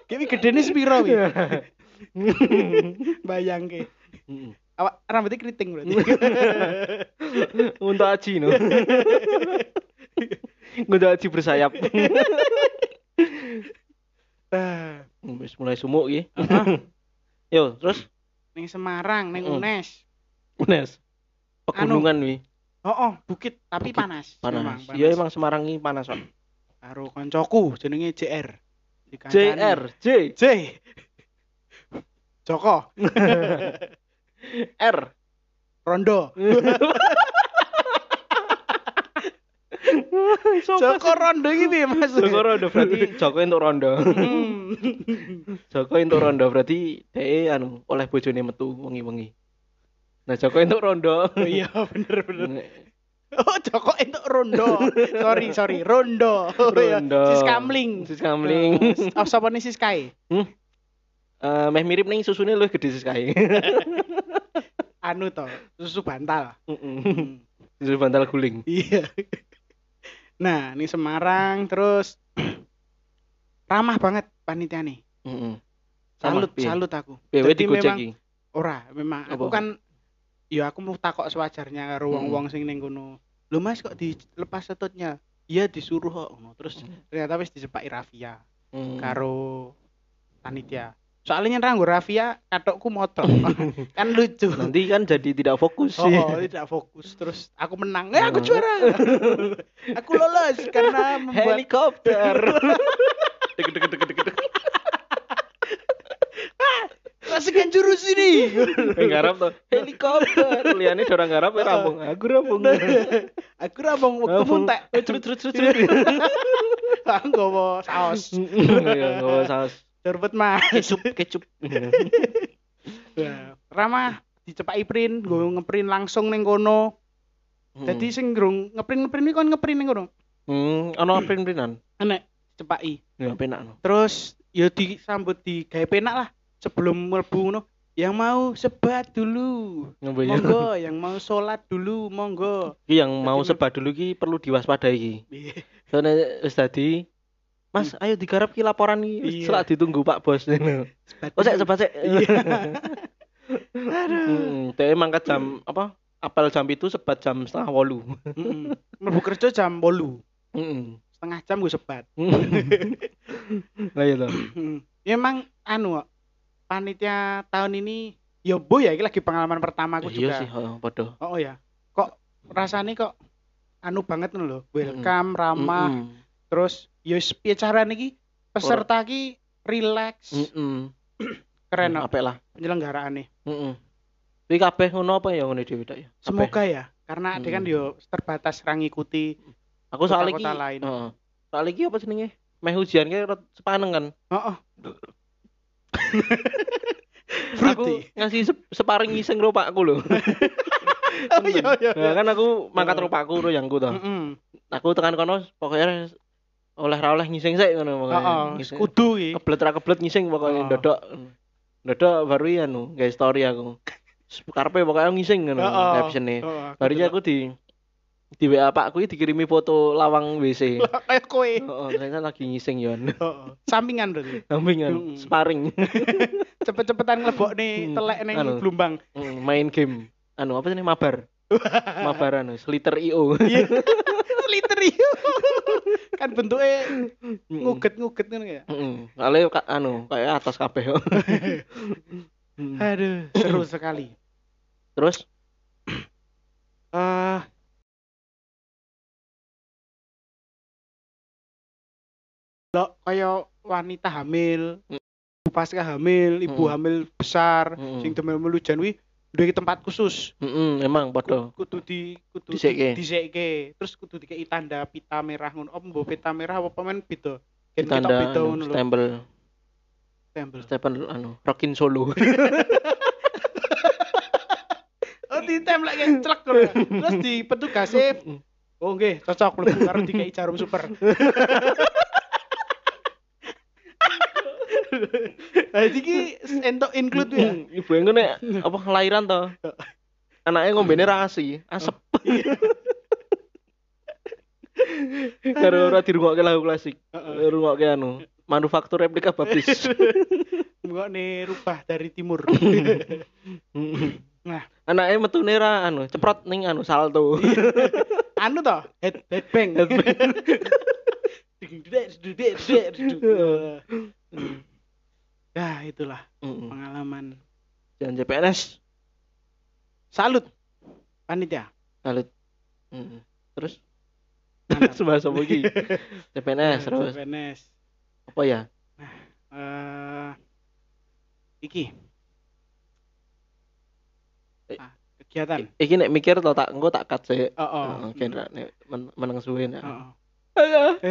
Kimi gedene sepiro wi? Bayangke. Awak rambutnya keriting berarti. [LAUGHS] Untuk aji no. [LAUGHS] Untuk aji bersayap. [LAUGHS] Ah, Wis mulai sumuk ah, Yo, terus ning Semarang, ning Mm. UNES. Unes. Pegunungan wi. Oh, oh, bukit tapi Bukit, panas. Panas. Iya emang Semarang ini panas kok. Karo koncoku jenenge JR. JR, J, J. Joko. R. Rondo. [LAUGHS] Joko Rondo gitu ya Mas. Joko Rondo berarti [LAUGHS] Joko untuk Rondo. Hmm. [LAUGHS] Joko untuk Rondo berarti DE anu oleh bojone metu wengi-wengi. Nah, Joko untuk Rondo. Oh iya bener bener. Oh Joko entuk Rondo. sorry sorry Rondo. Oh, iya. Rondo. Sis Kamling. Sis Kamling. Oh sapa nih Sis Kai? Eh, meh mirip ning susune luwih gede sis kae. Anu to, susu bantal. Hmm. Susu bantal guling. Iya. Nah, ini Semarang terus [CLEARS THROAT] ramah banget panitia nih. Salut, salut aku. BW Jadi memang ora, memang aku Apa? kan ya aku mau takok sewajarnya karo wong-wong sing ning kono. Lho Mas kok dilepas setutnya? Iya disuruh kok. Terus ternyata wis disepaki Rafia Hmm. karo panitia. Soalnya nyerang gue Rafia katokku motor. [LAUGHS] kan lucu. Nanti kan jadi tidak fokus Oh, sih. oh, tidak fokus. Terus aku menang. Eh, aku juara. [LAUGHS] aku lolos karena membuat Helikopter. [LAUGHS] Pastikan jurus ini. Garap tuh helikopter. Liane orang garap ya rampung. Aku rampung. Aku rampung wektu muntek. Cerut cerut cerut cerut. Aku nggawa saos. Iya, nggak saus. Cerbet mah. Kecup kecup. [LAUGHS] Nah, Ramah dicepaki print, gue ngeprint langsung ning kono. Jadi sing ngurung ngeprint ngeprint iki kon ngeprint ning kono. hmm, ono print-printan. [CLEARS THROAT] Enek cepaki. Ya penak no. Terus ya disambut di gawe penak lah sebelum mlebu ngono. Yang mau sebat dulu. Ya? Monggo, [LAUGHS] yang mau sholat dulu, monggo. Yang mau sebat dulu ki perlu diwaspadai ki. Soalnya wis tadi Mas, ayo digarap ki laporan ki. Wis Iya. selak ditunggu Pak Bos. Sebat Oh, sik dulu. sebat sik. Heeh. Dia mangkat jam apa? Apel jam itu sebat jam setengah wolu. Mm-mm. [LAUGHS] Mlebu kerja jam 8. Heeh. Setengah jam gue sebat. [LAUGHS] Lah iya toh. Mm. Ya emang anu panitia tahun ini ya bu ya ini lagi pengalaman pertama aku Iya juga. sih, heeh, padha. Oh ya. Kok rasanya kok anu banget ngono lho. Welcome, ramah, Heeh. Terus ya wis piye carane iki peserta ki relax, Heeh. keren kok Apik lah. penyelenggaraane. Heeh. Kuwi kabeh ngono apa ya ngene dhewe ya? Semoga ya, karena dia kan Mm. yo terbatas ra ngikuti. aku soal iki lain. heeh. Soal iki apa jenenge? Meh ujian ki sepaneng kan. Heeh. Aku Fruity. ngasih sep- separing ngising ro pakku lho. Oh iya iya. Nah, kan aku mangkat Heeh. ro pakku ro yangku to. Heeh. Aku tekan kono pokoknya oleh ra oleh ngising sik ngono pokoknya. Heeh, kudu iki. Keblet ra keblet ngising pokoknya Heeh. ndodok. Ndodok baru ya anu, gawe story aku. Karepe pokoknya ngising ngono captione. Barunya aku di di WA pakku iki dikirimi foto lawang WC. [LAUGHS] Kayak kowe. Heeh, saya lagi ngising yon. Heeh. Sampingan berarti. Sampingan, sparring, [LAUGHS] Cepet-cepetan Hmm. telek ning Anu. Blumbang. Mm, main game. Anu apa sih mabar? [LAUGHS] mabar anu, sliter IO. Iya. Liter iyo. Kan bentuknya nguget-nguget ngono ya. Heeh. Anu kayak atas kabeh. [LAUGHS] Aduh, seru sekali. Terus Eh lo kayak wanita hamil, Mm. pasca hamil, ibu Mm. hamil besar, sing demel melujan wi duwe tempat khusus. heeh emang padha. Kudu di kudu Disekke. di, disekke. Terus kudu dikei tanda pita merah ngono. Apa mbok pita merah apa pemain beda? Gen Tanda beda anu, ngono lho. stempel Stempel. stempel anu Rockin Solo. [LAUGHS] Oh, ditempel kayak celek ngono. Terus di petugasnya Oh nggih, cocok mlebu karo dikei jarum super. [LAUGHS] [LAUGHS] Nah, iki entuk include ya. Ibu yang kene apa kelahiran to. [LAUGHS] Anaknya ngombene rasi, asep. [LAUGHS] Karo ora dirungokke lagu klasik. Heeh. Rungokke anu, manufaktur replika. Enggak nih rubah dari timur. Nah. Anaknya metune ra anu, ceprot ning anu salto. anu toh, head headbang. Dudek, dudek, dudek. Ya, itulah Heeh. pengalaman. Jangan CPNS. Salut panitia. Salut. Heeh. Terus [LAUGHS] [LAUGHS] terus bahas apa iki? CPNS terus. PNS. Apa ya? Eh iki. Eh. Ah, kegiatan. Iki nek mikir to tak engko tak cut sik. Oh, oh. Heeh, kira nek men- meneng suwe nek. Oh, oh. Ayo. [LAUGHS]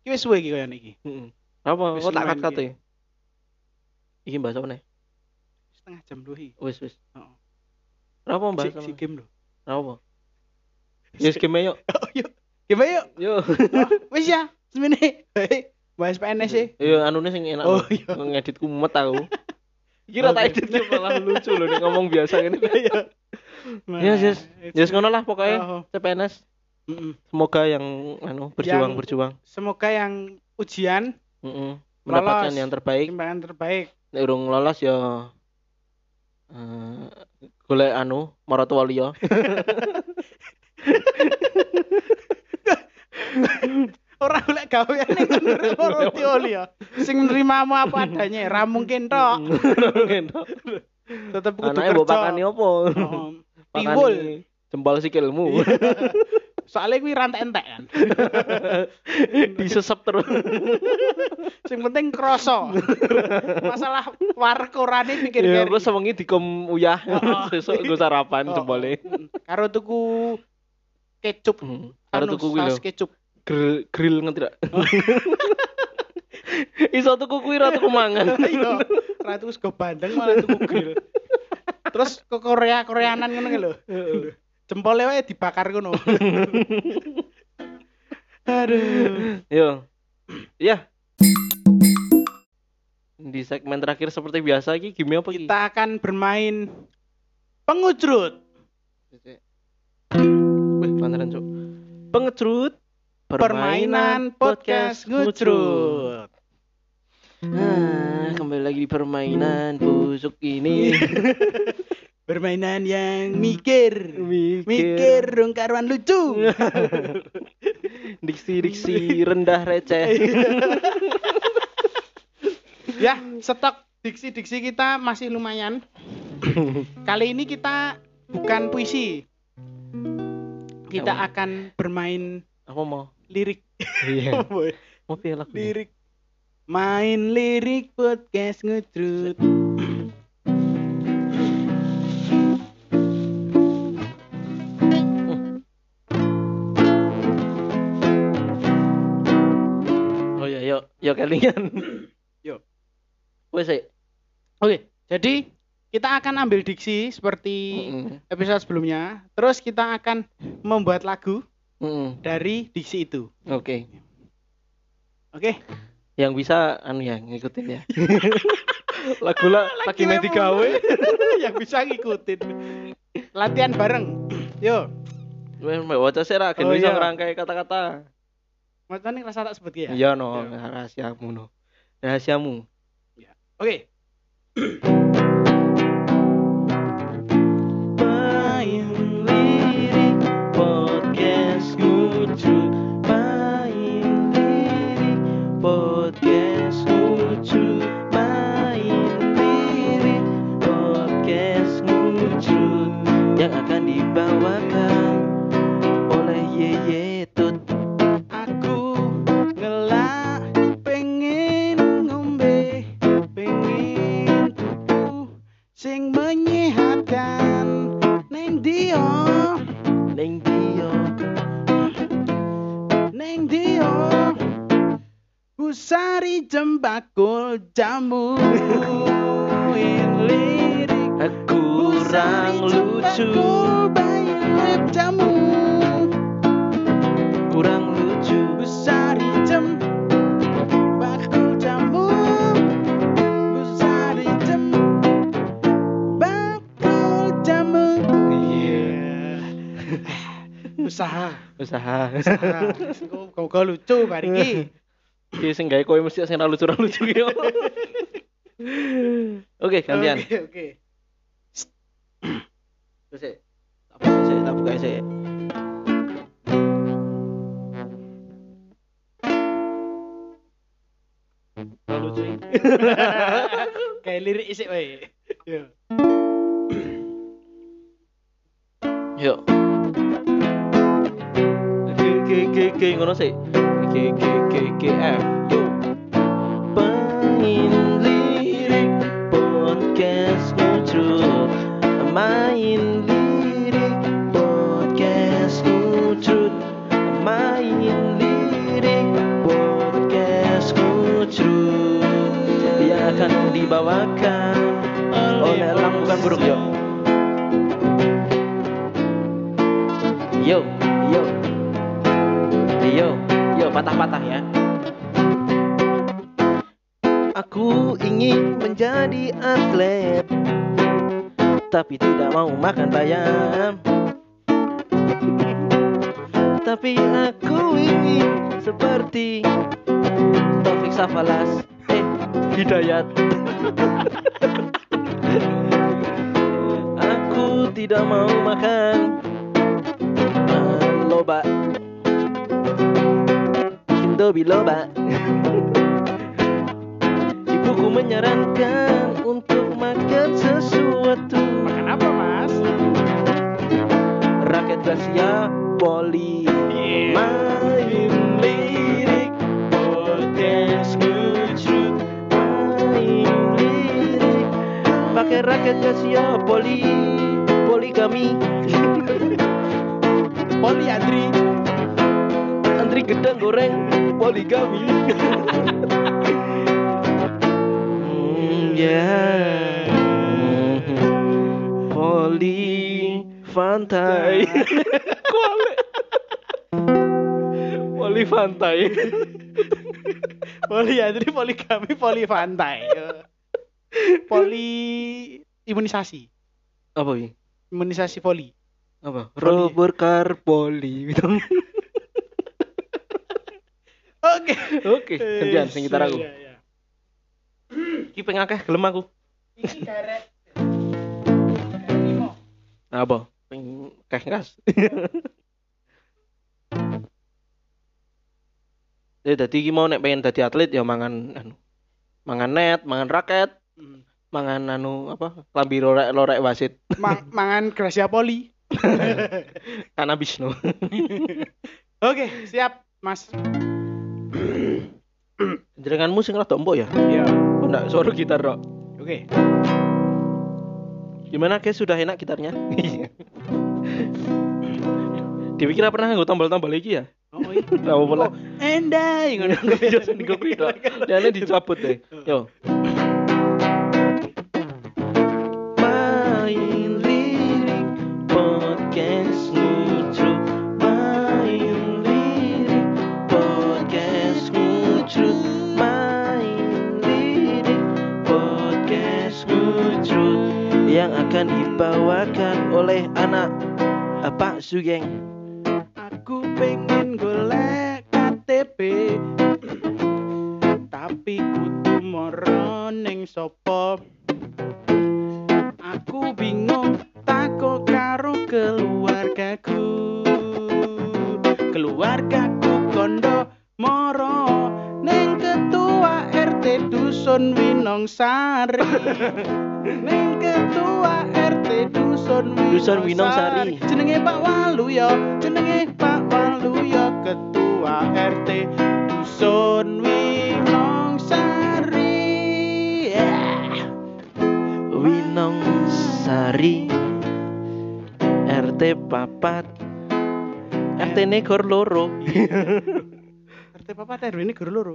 Iki wis suwe iki koyo iki. Heeh. Apa kok tak lumayan cut-cut iki. e? Iki bahas apa nih? Setengah jam dulu iki. Wis wis. Heeh. Apa bahas Si, apa? si game lho. Apa? [LAUGHS] Yes game yuk. Oh, yuk. Gimana yuk? Yuk. [LAUGHS] Oh, wis ya. Semene. [LAUGHS] Bahas PNS sih. Yo anune sing enak. Oh, iya. Ngeditku mumet aku. Kira tak edit malah lucu loh nek ngomong biasa ngene. Nah, Yes, yes. Yes ngono lah pokoknya Oh, CPNS. mm-mm. Semoga yang anu berjuang Yang- berjuang. Semoga yang ujian Heeh. Mendapatkan Lolos. yang terbaik. timbangan terbaik. Nek urung lolos ya eh golek anu maratuwa liya. [LAUGHS] Orang golek gawean ning ngono teori ya. Sing nerimamu apa adanya, ra [LAUGHS] mungkin tok. Tetep kudu Anake mbok kerja. pakani opo? Oh, Pakani Tiwul. Jempol sikilmu. [LAUGHS] Soalnya kuwi rantai entek kan. [LAUGHS] Disesep terus. [LAUGHS] Sing penting kroso. Masalah warek orane Ya, pikir-pikir. gue sewengi dikom uyah. [LAUGHS] Oh. Sesuk gue sarapan Oh, jebole. oh. Karo tuku kecup. Hmm. Karo Anu, tuku kuwi lho. saus kecup. Grill grill ngerti gak? Iso tuku kuwi ra tuku mangan. Iya. Ra tuku sego bandeng malah tuku grill. Terus ke Korea Koreanan ngono lho. Jempolnya wae dibakar ngono. [LAUGHS] Aduh. Yo. Ya. Di segmen terakhir seperti biasa iki game apa iki? Kita akan bermain pengucrut. Wih, pantaran, Cuk. Pengecrut Permainan podcast ngucrut. Nah, kembali lagi di permainan busuk ini. [LAUGHS] Permainan yang mikir. Mikir. Mikir dong karuan lucu. [LAUGHS] Diksi-diksi rendah receh. [LAUGHS] ya, stok diksi-diksi kita masih lumayan. [COUGHS] Kali ini kita bukan puisi. Kita Apa? akan bermain Apa mau? lirik. Iya. [LAUGHS] Mau pilih lagu. lirik. Main lirik podcast ngecrut. Yuk kalian. [CLEARS THROAT] Yuk. Wes, sik. Oke, jadi kita akan ambil diksi seperti Mm-mm. episode sebelumnya. Terus kita akan membuat lagu Mm-mm. dari diksi itu. Oke. Oke. Yang bisa anu ya ngikutin ya. [LAUGHS] lagu lah lagi main digawe. [LAUGHS] yang bisa ngikutin. Latihan bareng. Yo, Wes mbak waca sih ra, Oh, bisa iya. ngerangkai kata-kata. Macam rasa tak sebut ya. Iya no, Iya. rahasiamu no. Rahasiamu. Oke. Main [CLEARS THROAT] Kau lucu bariki [LAUGHS] Iki sing gawe kowe mesti sing ra lucu-ra lucu iki. [LAUGHS] Oke, gantian. Oke oke Terus sik. Tak buka sik, tak buka sik. Lucu. [LAUGHS] Kayak lirik isik wae Yo Yuk. G G G ngono sih. G G G G F. Yuk. Main lirik podcast lucu. Main lirik podcast lucu. Main lirik podcast lucu. Yang akan dibawakan oleh elang bukan burung yuk. Yo, yo, yo, yo, patah-patah ya. Aku ingin menjadi atlet, tapi tidak mau makan bayam. Tapi aku ingin seperti Taufik Safalas, eh, Hidayat. [LAUGHS] aku tidak mau makan loba Indomie loba Ibuku menyarankan untuk makan sesuatu. Makan apa mas? Rakyat Gracia poli Main lirik podcast ngecut Main lirik. Pakai raket ya poli Poligami Poli Andri. Antri gedang goreng Poligami Hmm, [LAUGHS] Ya Poli Fantai [LAUGHS] Kuali Poli Fantai Poli Andri, poligami, poli pantai. Poli imunisasi. Apa ini? Imunisasi poli. Apa? Poli. Robur kar poli [LAUGHS] Oke. Oke, gantian sing gitar aku. Iya, iya. Iki pengen akeh gelem aku. Iki karet. Apa? Pengen akeh ngas. [LAUGHS] Ya dadi iki mau nek pengen dadi atlet ya mangan anu. Mangan net, mangan raket, Hmm. mangan anu apa? Lambi lorek lorek wasit. Mang- mangan Gracia Poli. [LAUGHS] Kanabis no. [LAUGHS] Oke, siap, Mas. Jenenganmu sing rada empuk ya? Iya. Oh enggak, suara gitar kok. Oke. Gimana guys, sudah enak gitarnya? [LAUGHS] Dewi kira pernah nganggo tombol-tombol iki ya? Oh, iya. Tahu pula. Oh, endai ngono. [LAUGHS] Iya, sing [LAUGHS] dicabut deh. Yo. Akan dibawakan oleh anak Pak Sugeng. Aku pengen golek KTP Tapi kudu moro ning sapa Aku bingung takut karo keluargaku Dusun Winong Sari [LAUGHS] Ning ketua RT Dusun Winong, Dusun Winong Sari. Jenenge Pak Waluyo Jenenge Pak Waluyo Ketua RT Dusun Winong Sari yeah. Winong Sari RT papat RT ne gor loro. [LAUGHS] RT Papa RW ini guru loro.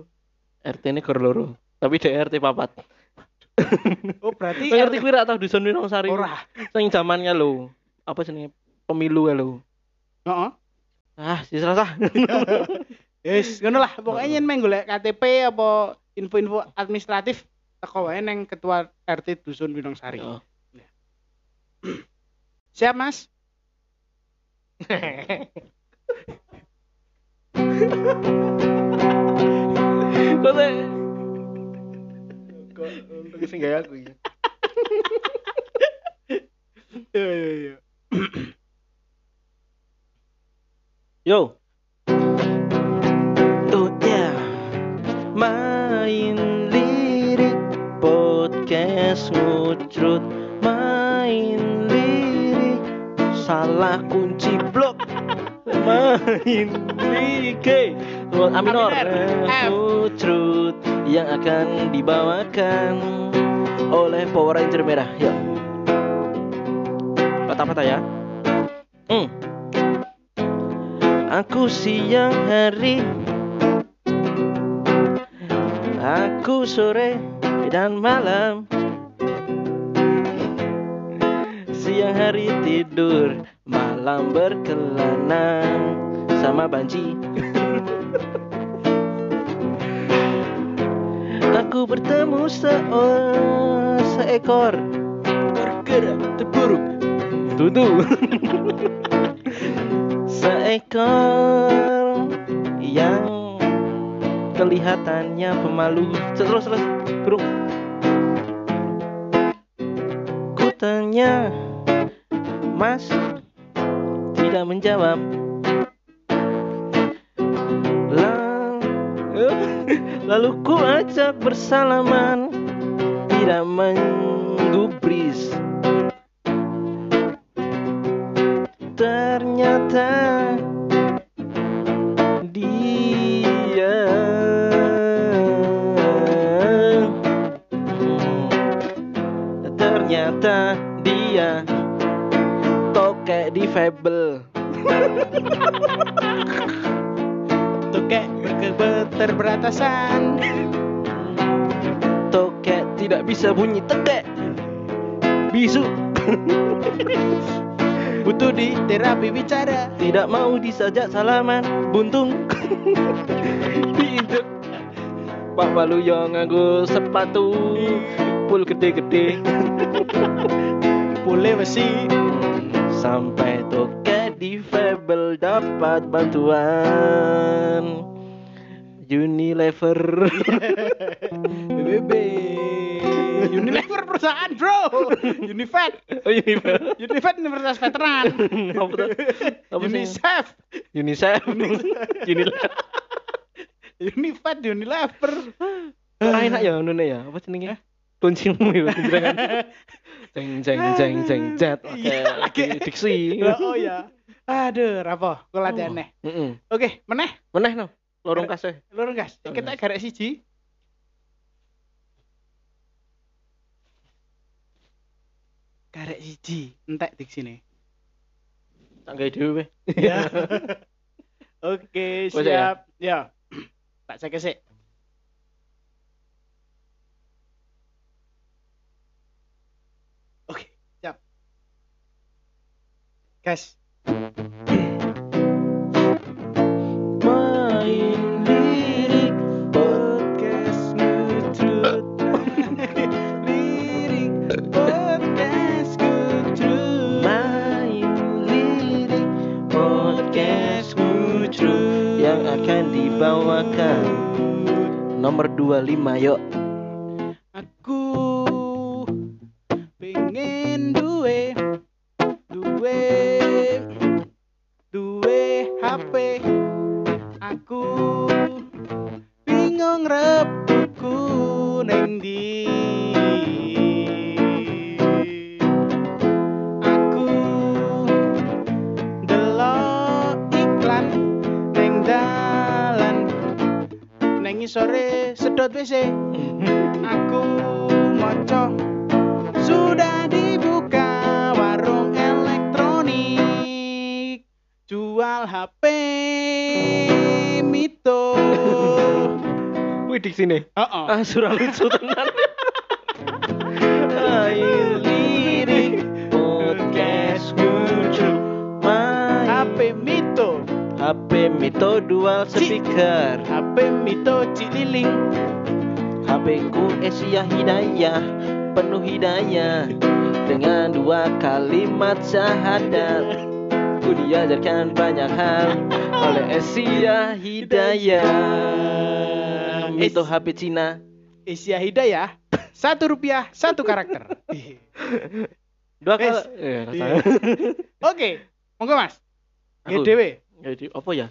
RT ne gor loro tapi dek RT papat Oh berarti ngerti kuwi ra tau dusun Winong Sari Ora sing zamannya lho apa jenenge pemilu ya lho Heeh ah sisa [LAUGHS] Yes, ngono lah. Pokoknya yen meng golek KTP apa info-info administratif teko wae neng ketua RT Dusun Winong Sari. Yo. Siap, Mas? [LAUGHS] kok kok untuk sing gaya aku ya [LAUGHS] Iya, iya, iya. [CLEARS THROAT] Yo. Oh ya. Main lirik podcast ngucrut main lirik salah kunci blok [LAUGHS] main lirik A minor F. ngucrut yang akan dibawakan oleh Power Ranger merah. Ya. Patah-patah ya. Hmm. Aku siang hari Aku sore dan malam. Siang hari tidur Malam berkelana. Sama banci Aku bertemu seor, seekor. Bergerak terburuk. Tutu. [LAUGHS] Seekor Yang Kelihatannya pemalu. Terus terus Burung. Ku tanya Mas Tidak menjawab Lalu ku ajak bersalaman Tidak menggubris. Ternyata Dia hmm, Ternyata dia Tokek di Fable berkeberatasan tokek tidak bisa bunyi tekek bisu. [LAUGHS] Butuh di terapi bicara. Tidak mau disajak salaman buntung. [LAUGHS] Diinjek Pak Waluyo nganggo sepatu. Pul gede-gede. [LAUGHS] Boleh besi sampai toket di Fable dapat bantuan Unilever. [LAUGHS] BBB Unilever perusahaan bro. Univet. Oh Unilever Univet Universitas Veteran. Apa tuh? UNICEF. UNICEF. Unilever. Univet Unilever. Enak ya nune ya? Apa jenenge kuncimu ya jenengan [LAUGHS] jeng jeng jeng jeng jet oke diksi. Oh ya aduh rapo kok latihan neh Heeh. oke meneh? Meneh no lorong kasih. lurus gas kita garek siji. Garek siji. Entek di sini. Tangga dhewe ya. [LAUGHS] Oke Wes ya? siap. ya. Tak cek sih oke siap. Gas 25 yuk ah surah lucu tenan main lirik podcast main. HP Mito. HP Mito dual speaker. HP Mito Cililing HP ku Asia Hidayah penuh hidayah dengan dua kalimat syahadat. Ku diajarkan banyak hal oleh Asia Hidayah Mito HP Cina Asia Hidayah satu rupiah satu karakter [LAUGHS] dua Wes. kali eh, Iya. rasanya. [LAUGHS] oke monggo mas. GDW Jadi apa ya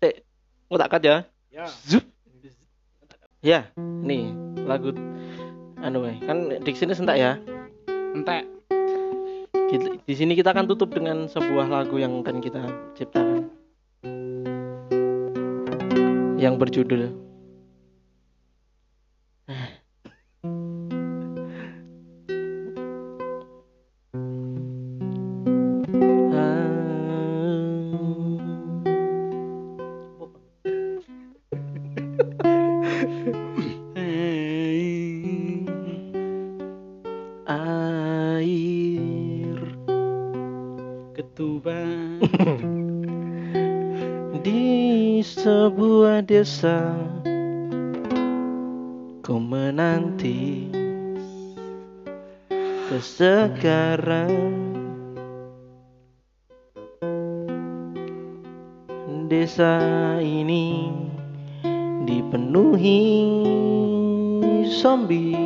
Tek, mau tak cut ya ya Zup. Ya, nih lagu anu eh, kan di sini sentak ya. entek Di sini kita akan tutup dengan sebuah lagu yang akan kita ciptakan. Yang berjudul desa ku menanti kesegaran. Desa ini dipenuhi zombie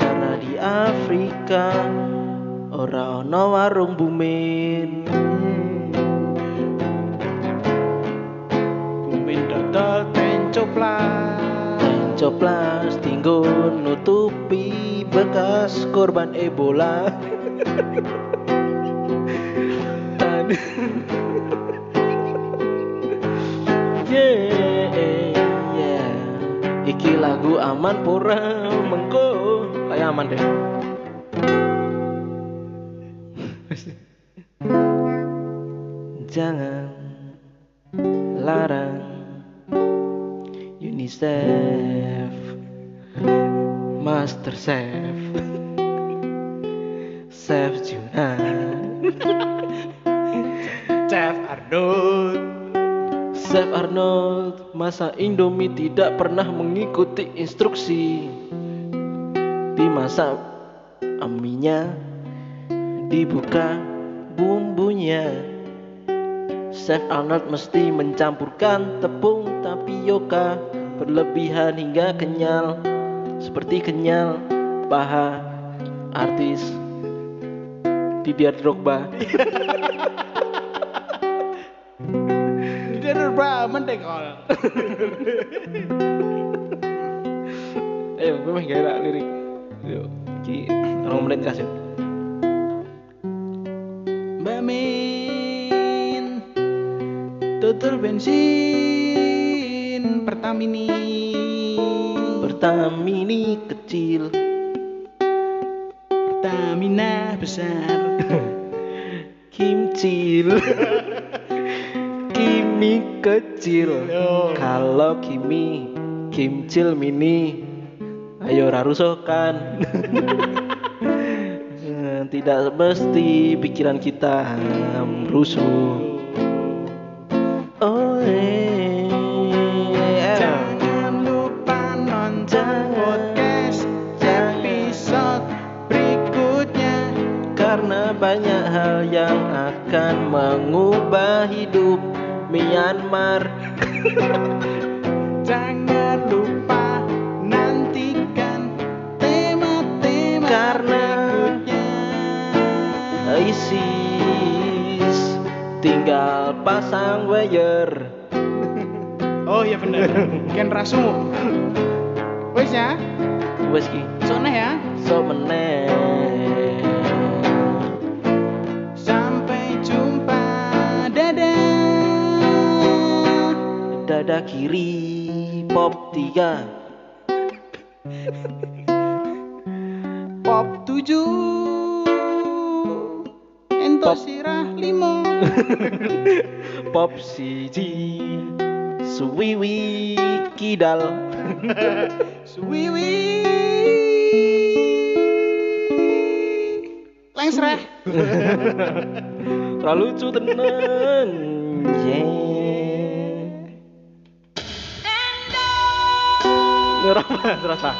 Karena di Afrika Ora ono warung bumin. Bumin dodol tencoplas. Coplas. Tinggo nutupi bekas korban Ebola [LAUGHS] lagu aman pura mengko kayak aman deh. Jangan larang UNICEF Master Chef Chef Juna Chef Arnold Masa Indomie tidak pernah mengikuti instruksi. Dimasak aminya Dibuka bumbunya. Chef Arnold mesti mencampurkan tepung tapioka Berlebihan hingga kenyal. Seperti kenyal paha artis Didier Drogba [LAUGHS] Di daerah Brahman deh kol. Ayo, gue mah gak lirik. Yuk, ki orang menit kasih. Mbak Min Tutur bensin Pertamini Pertamini kecil, Pertamina besar [LAUGHS] kimcil. [LAUGHS] Kimi kecil. Oh. Kalau Kimi kimcil mini. Ayo rarusokan. [LAUGHS] Tidak mesti pikiran kita rusuh. FCG Suwiwi Kidal. [LAUGHS] Suwiwi. Lengsreh Terlalu lucu tenan. Yeah. Ngerapa terasa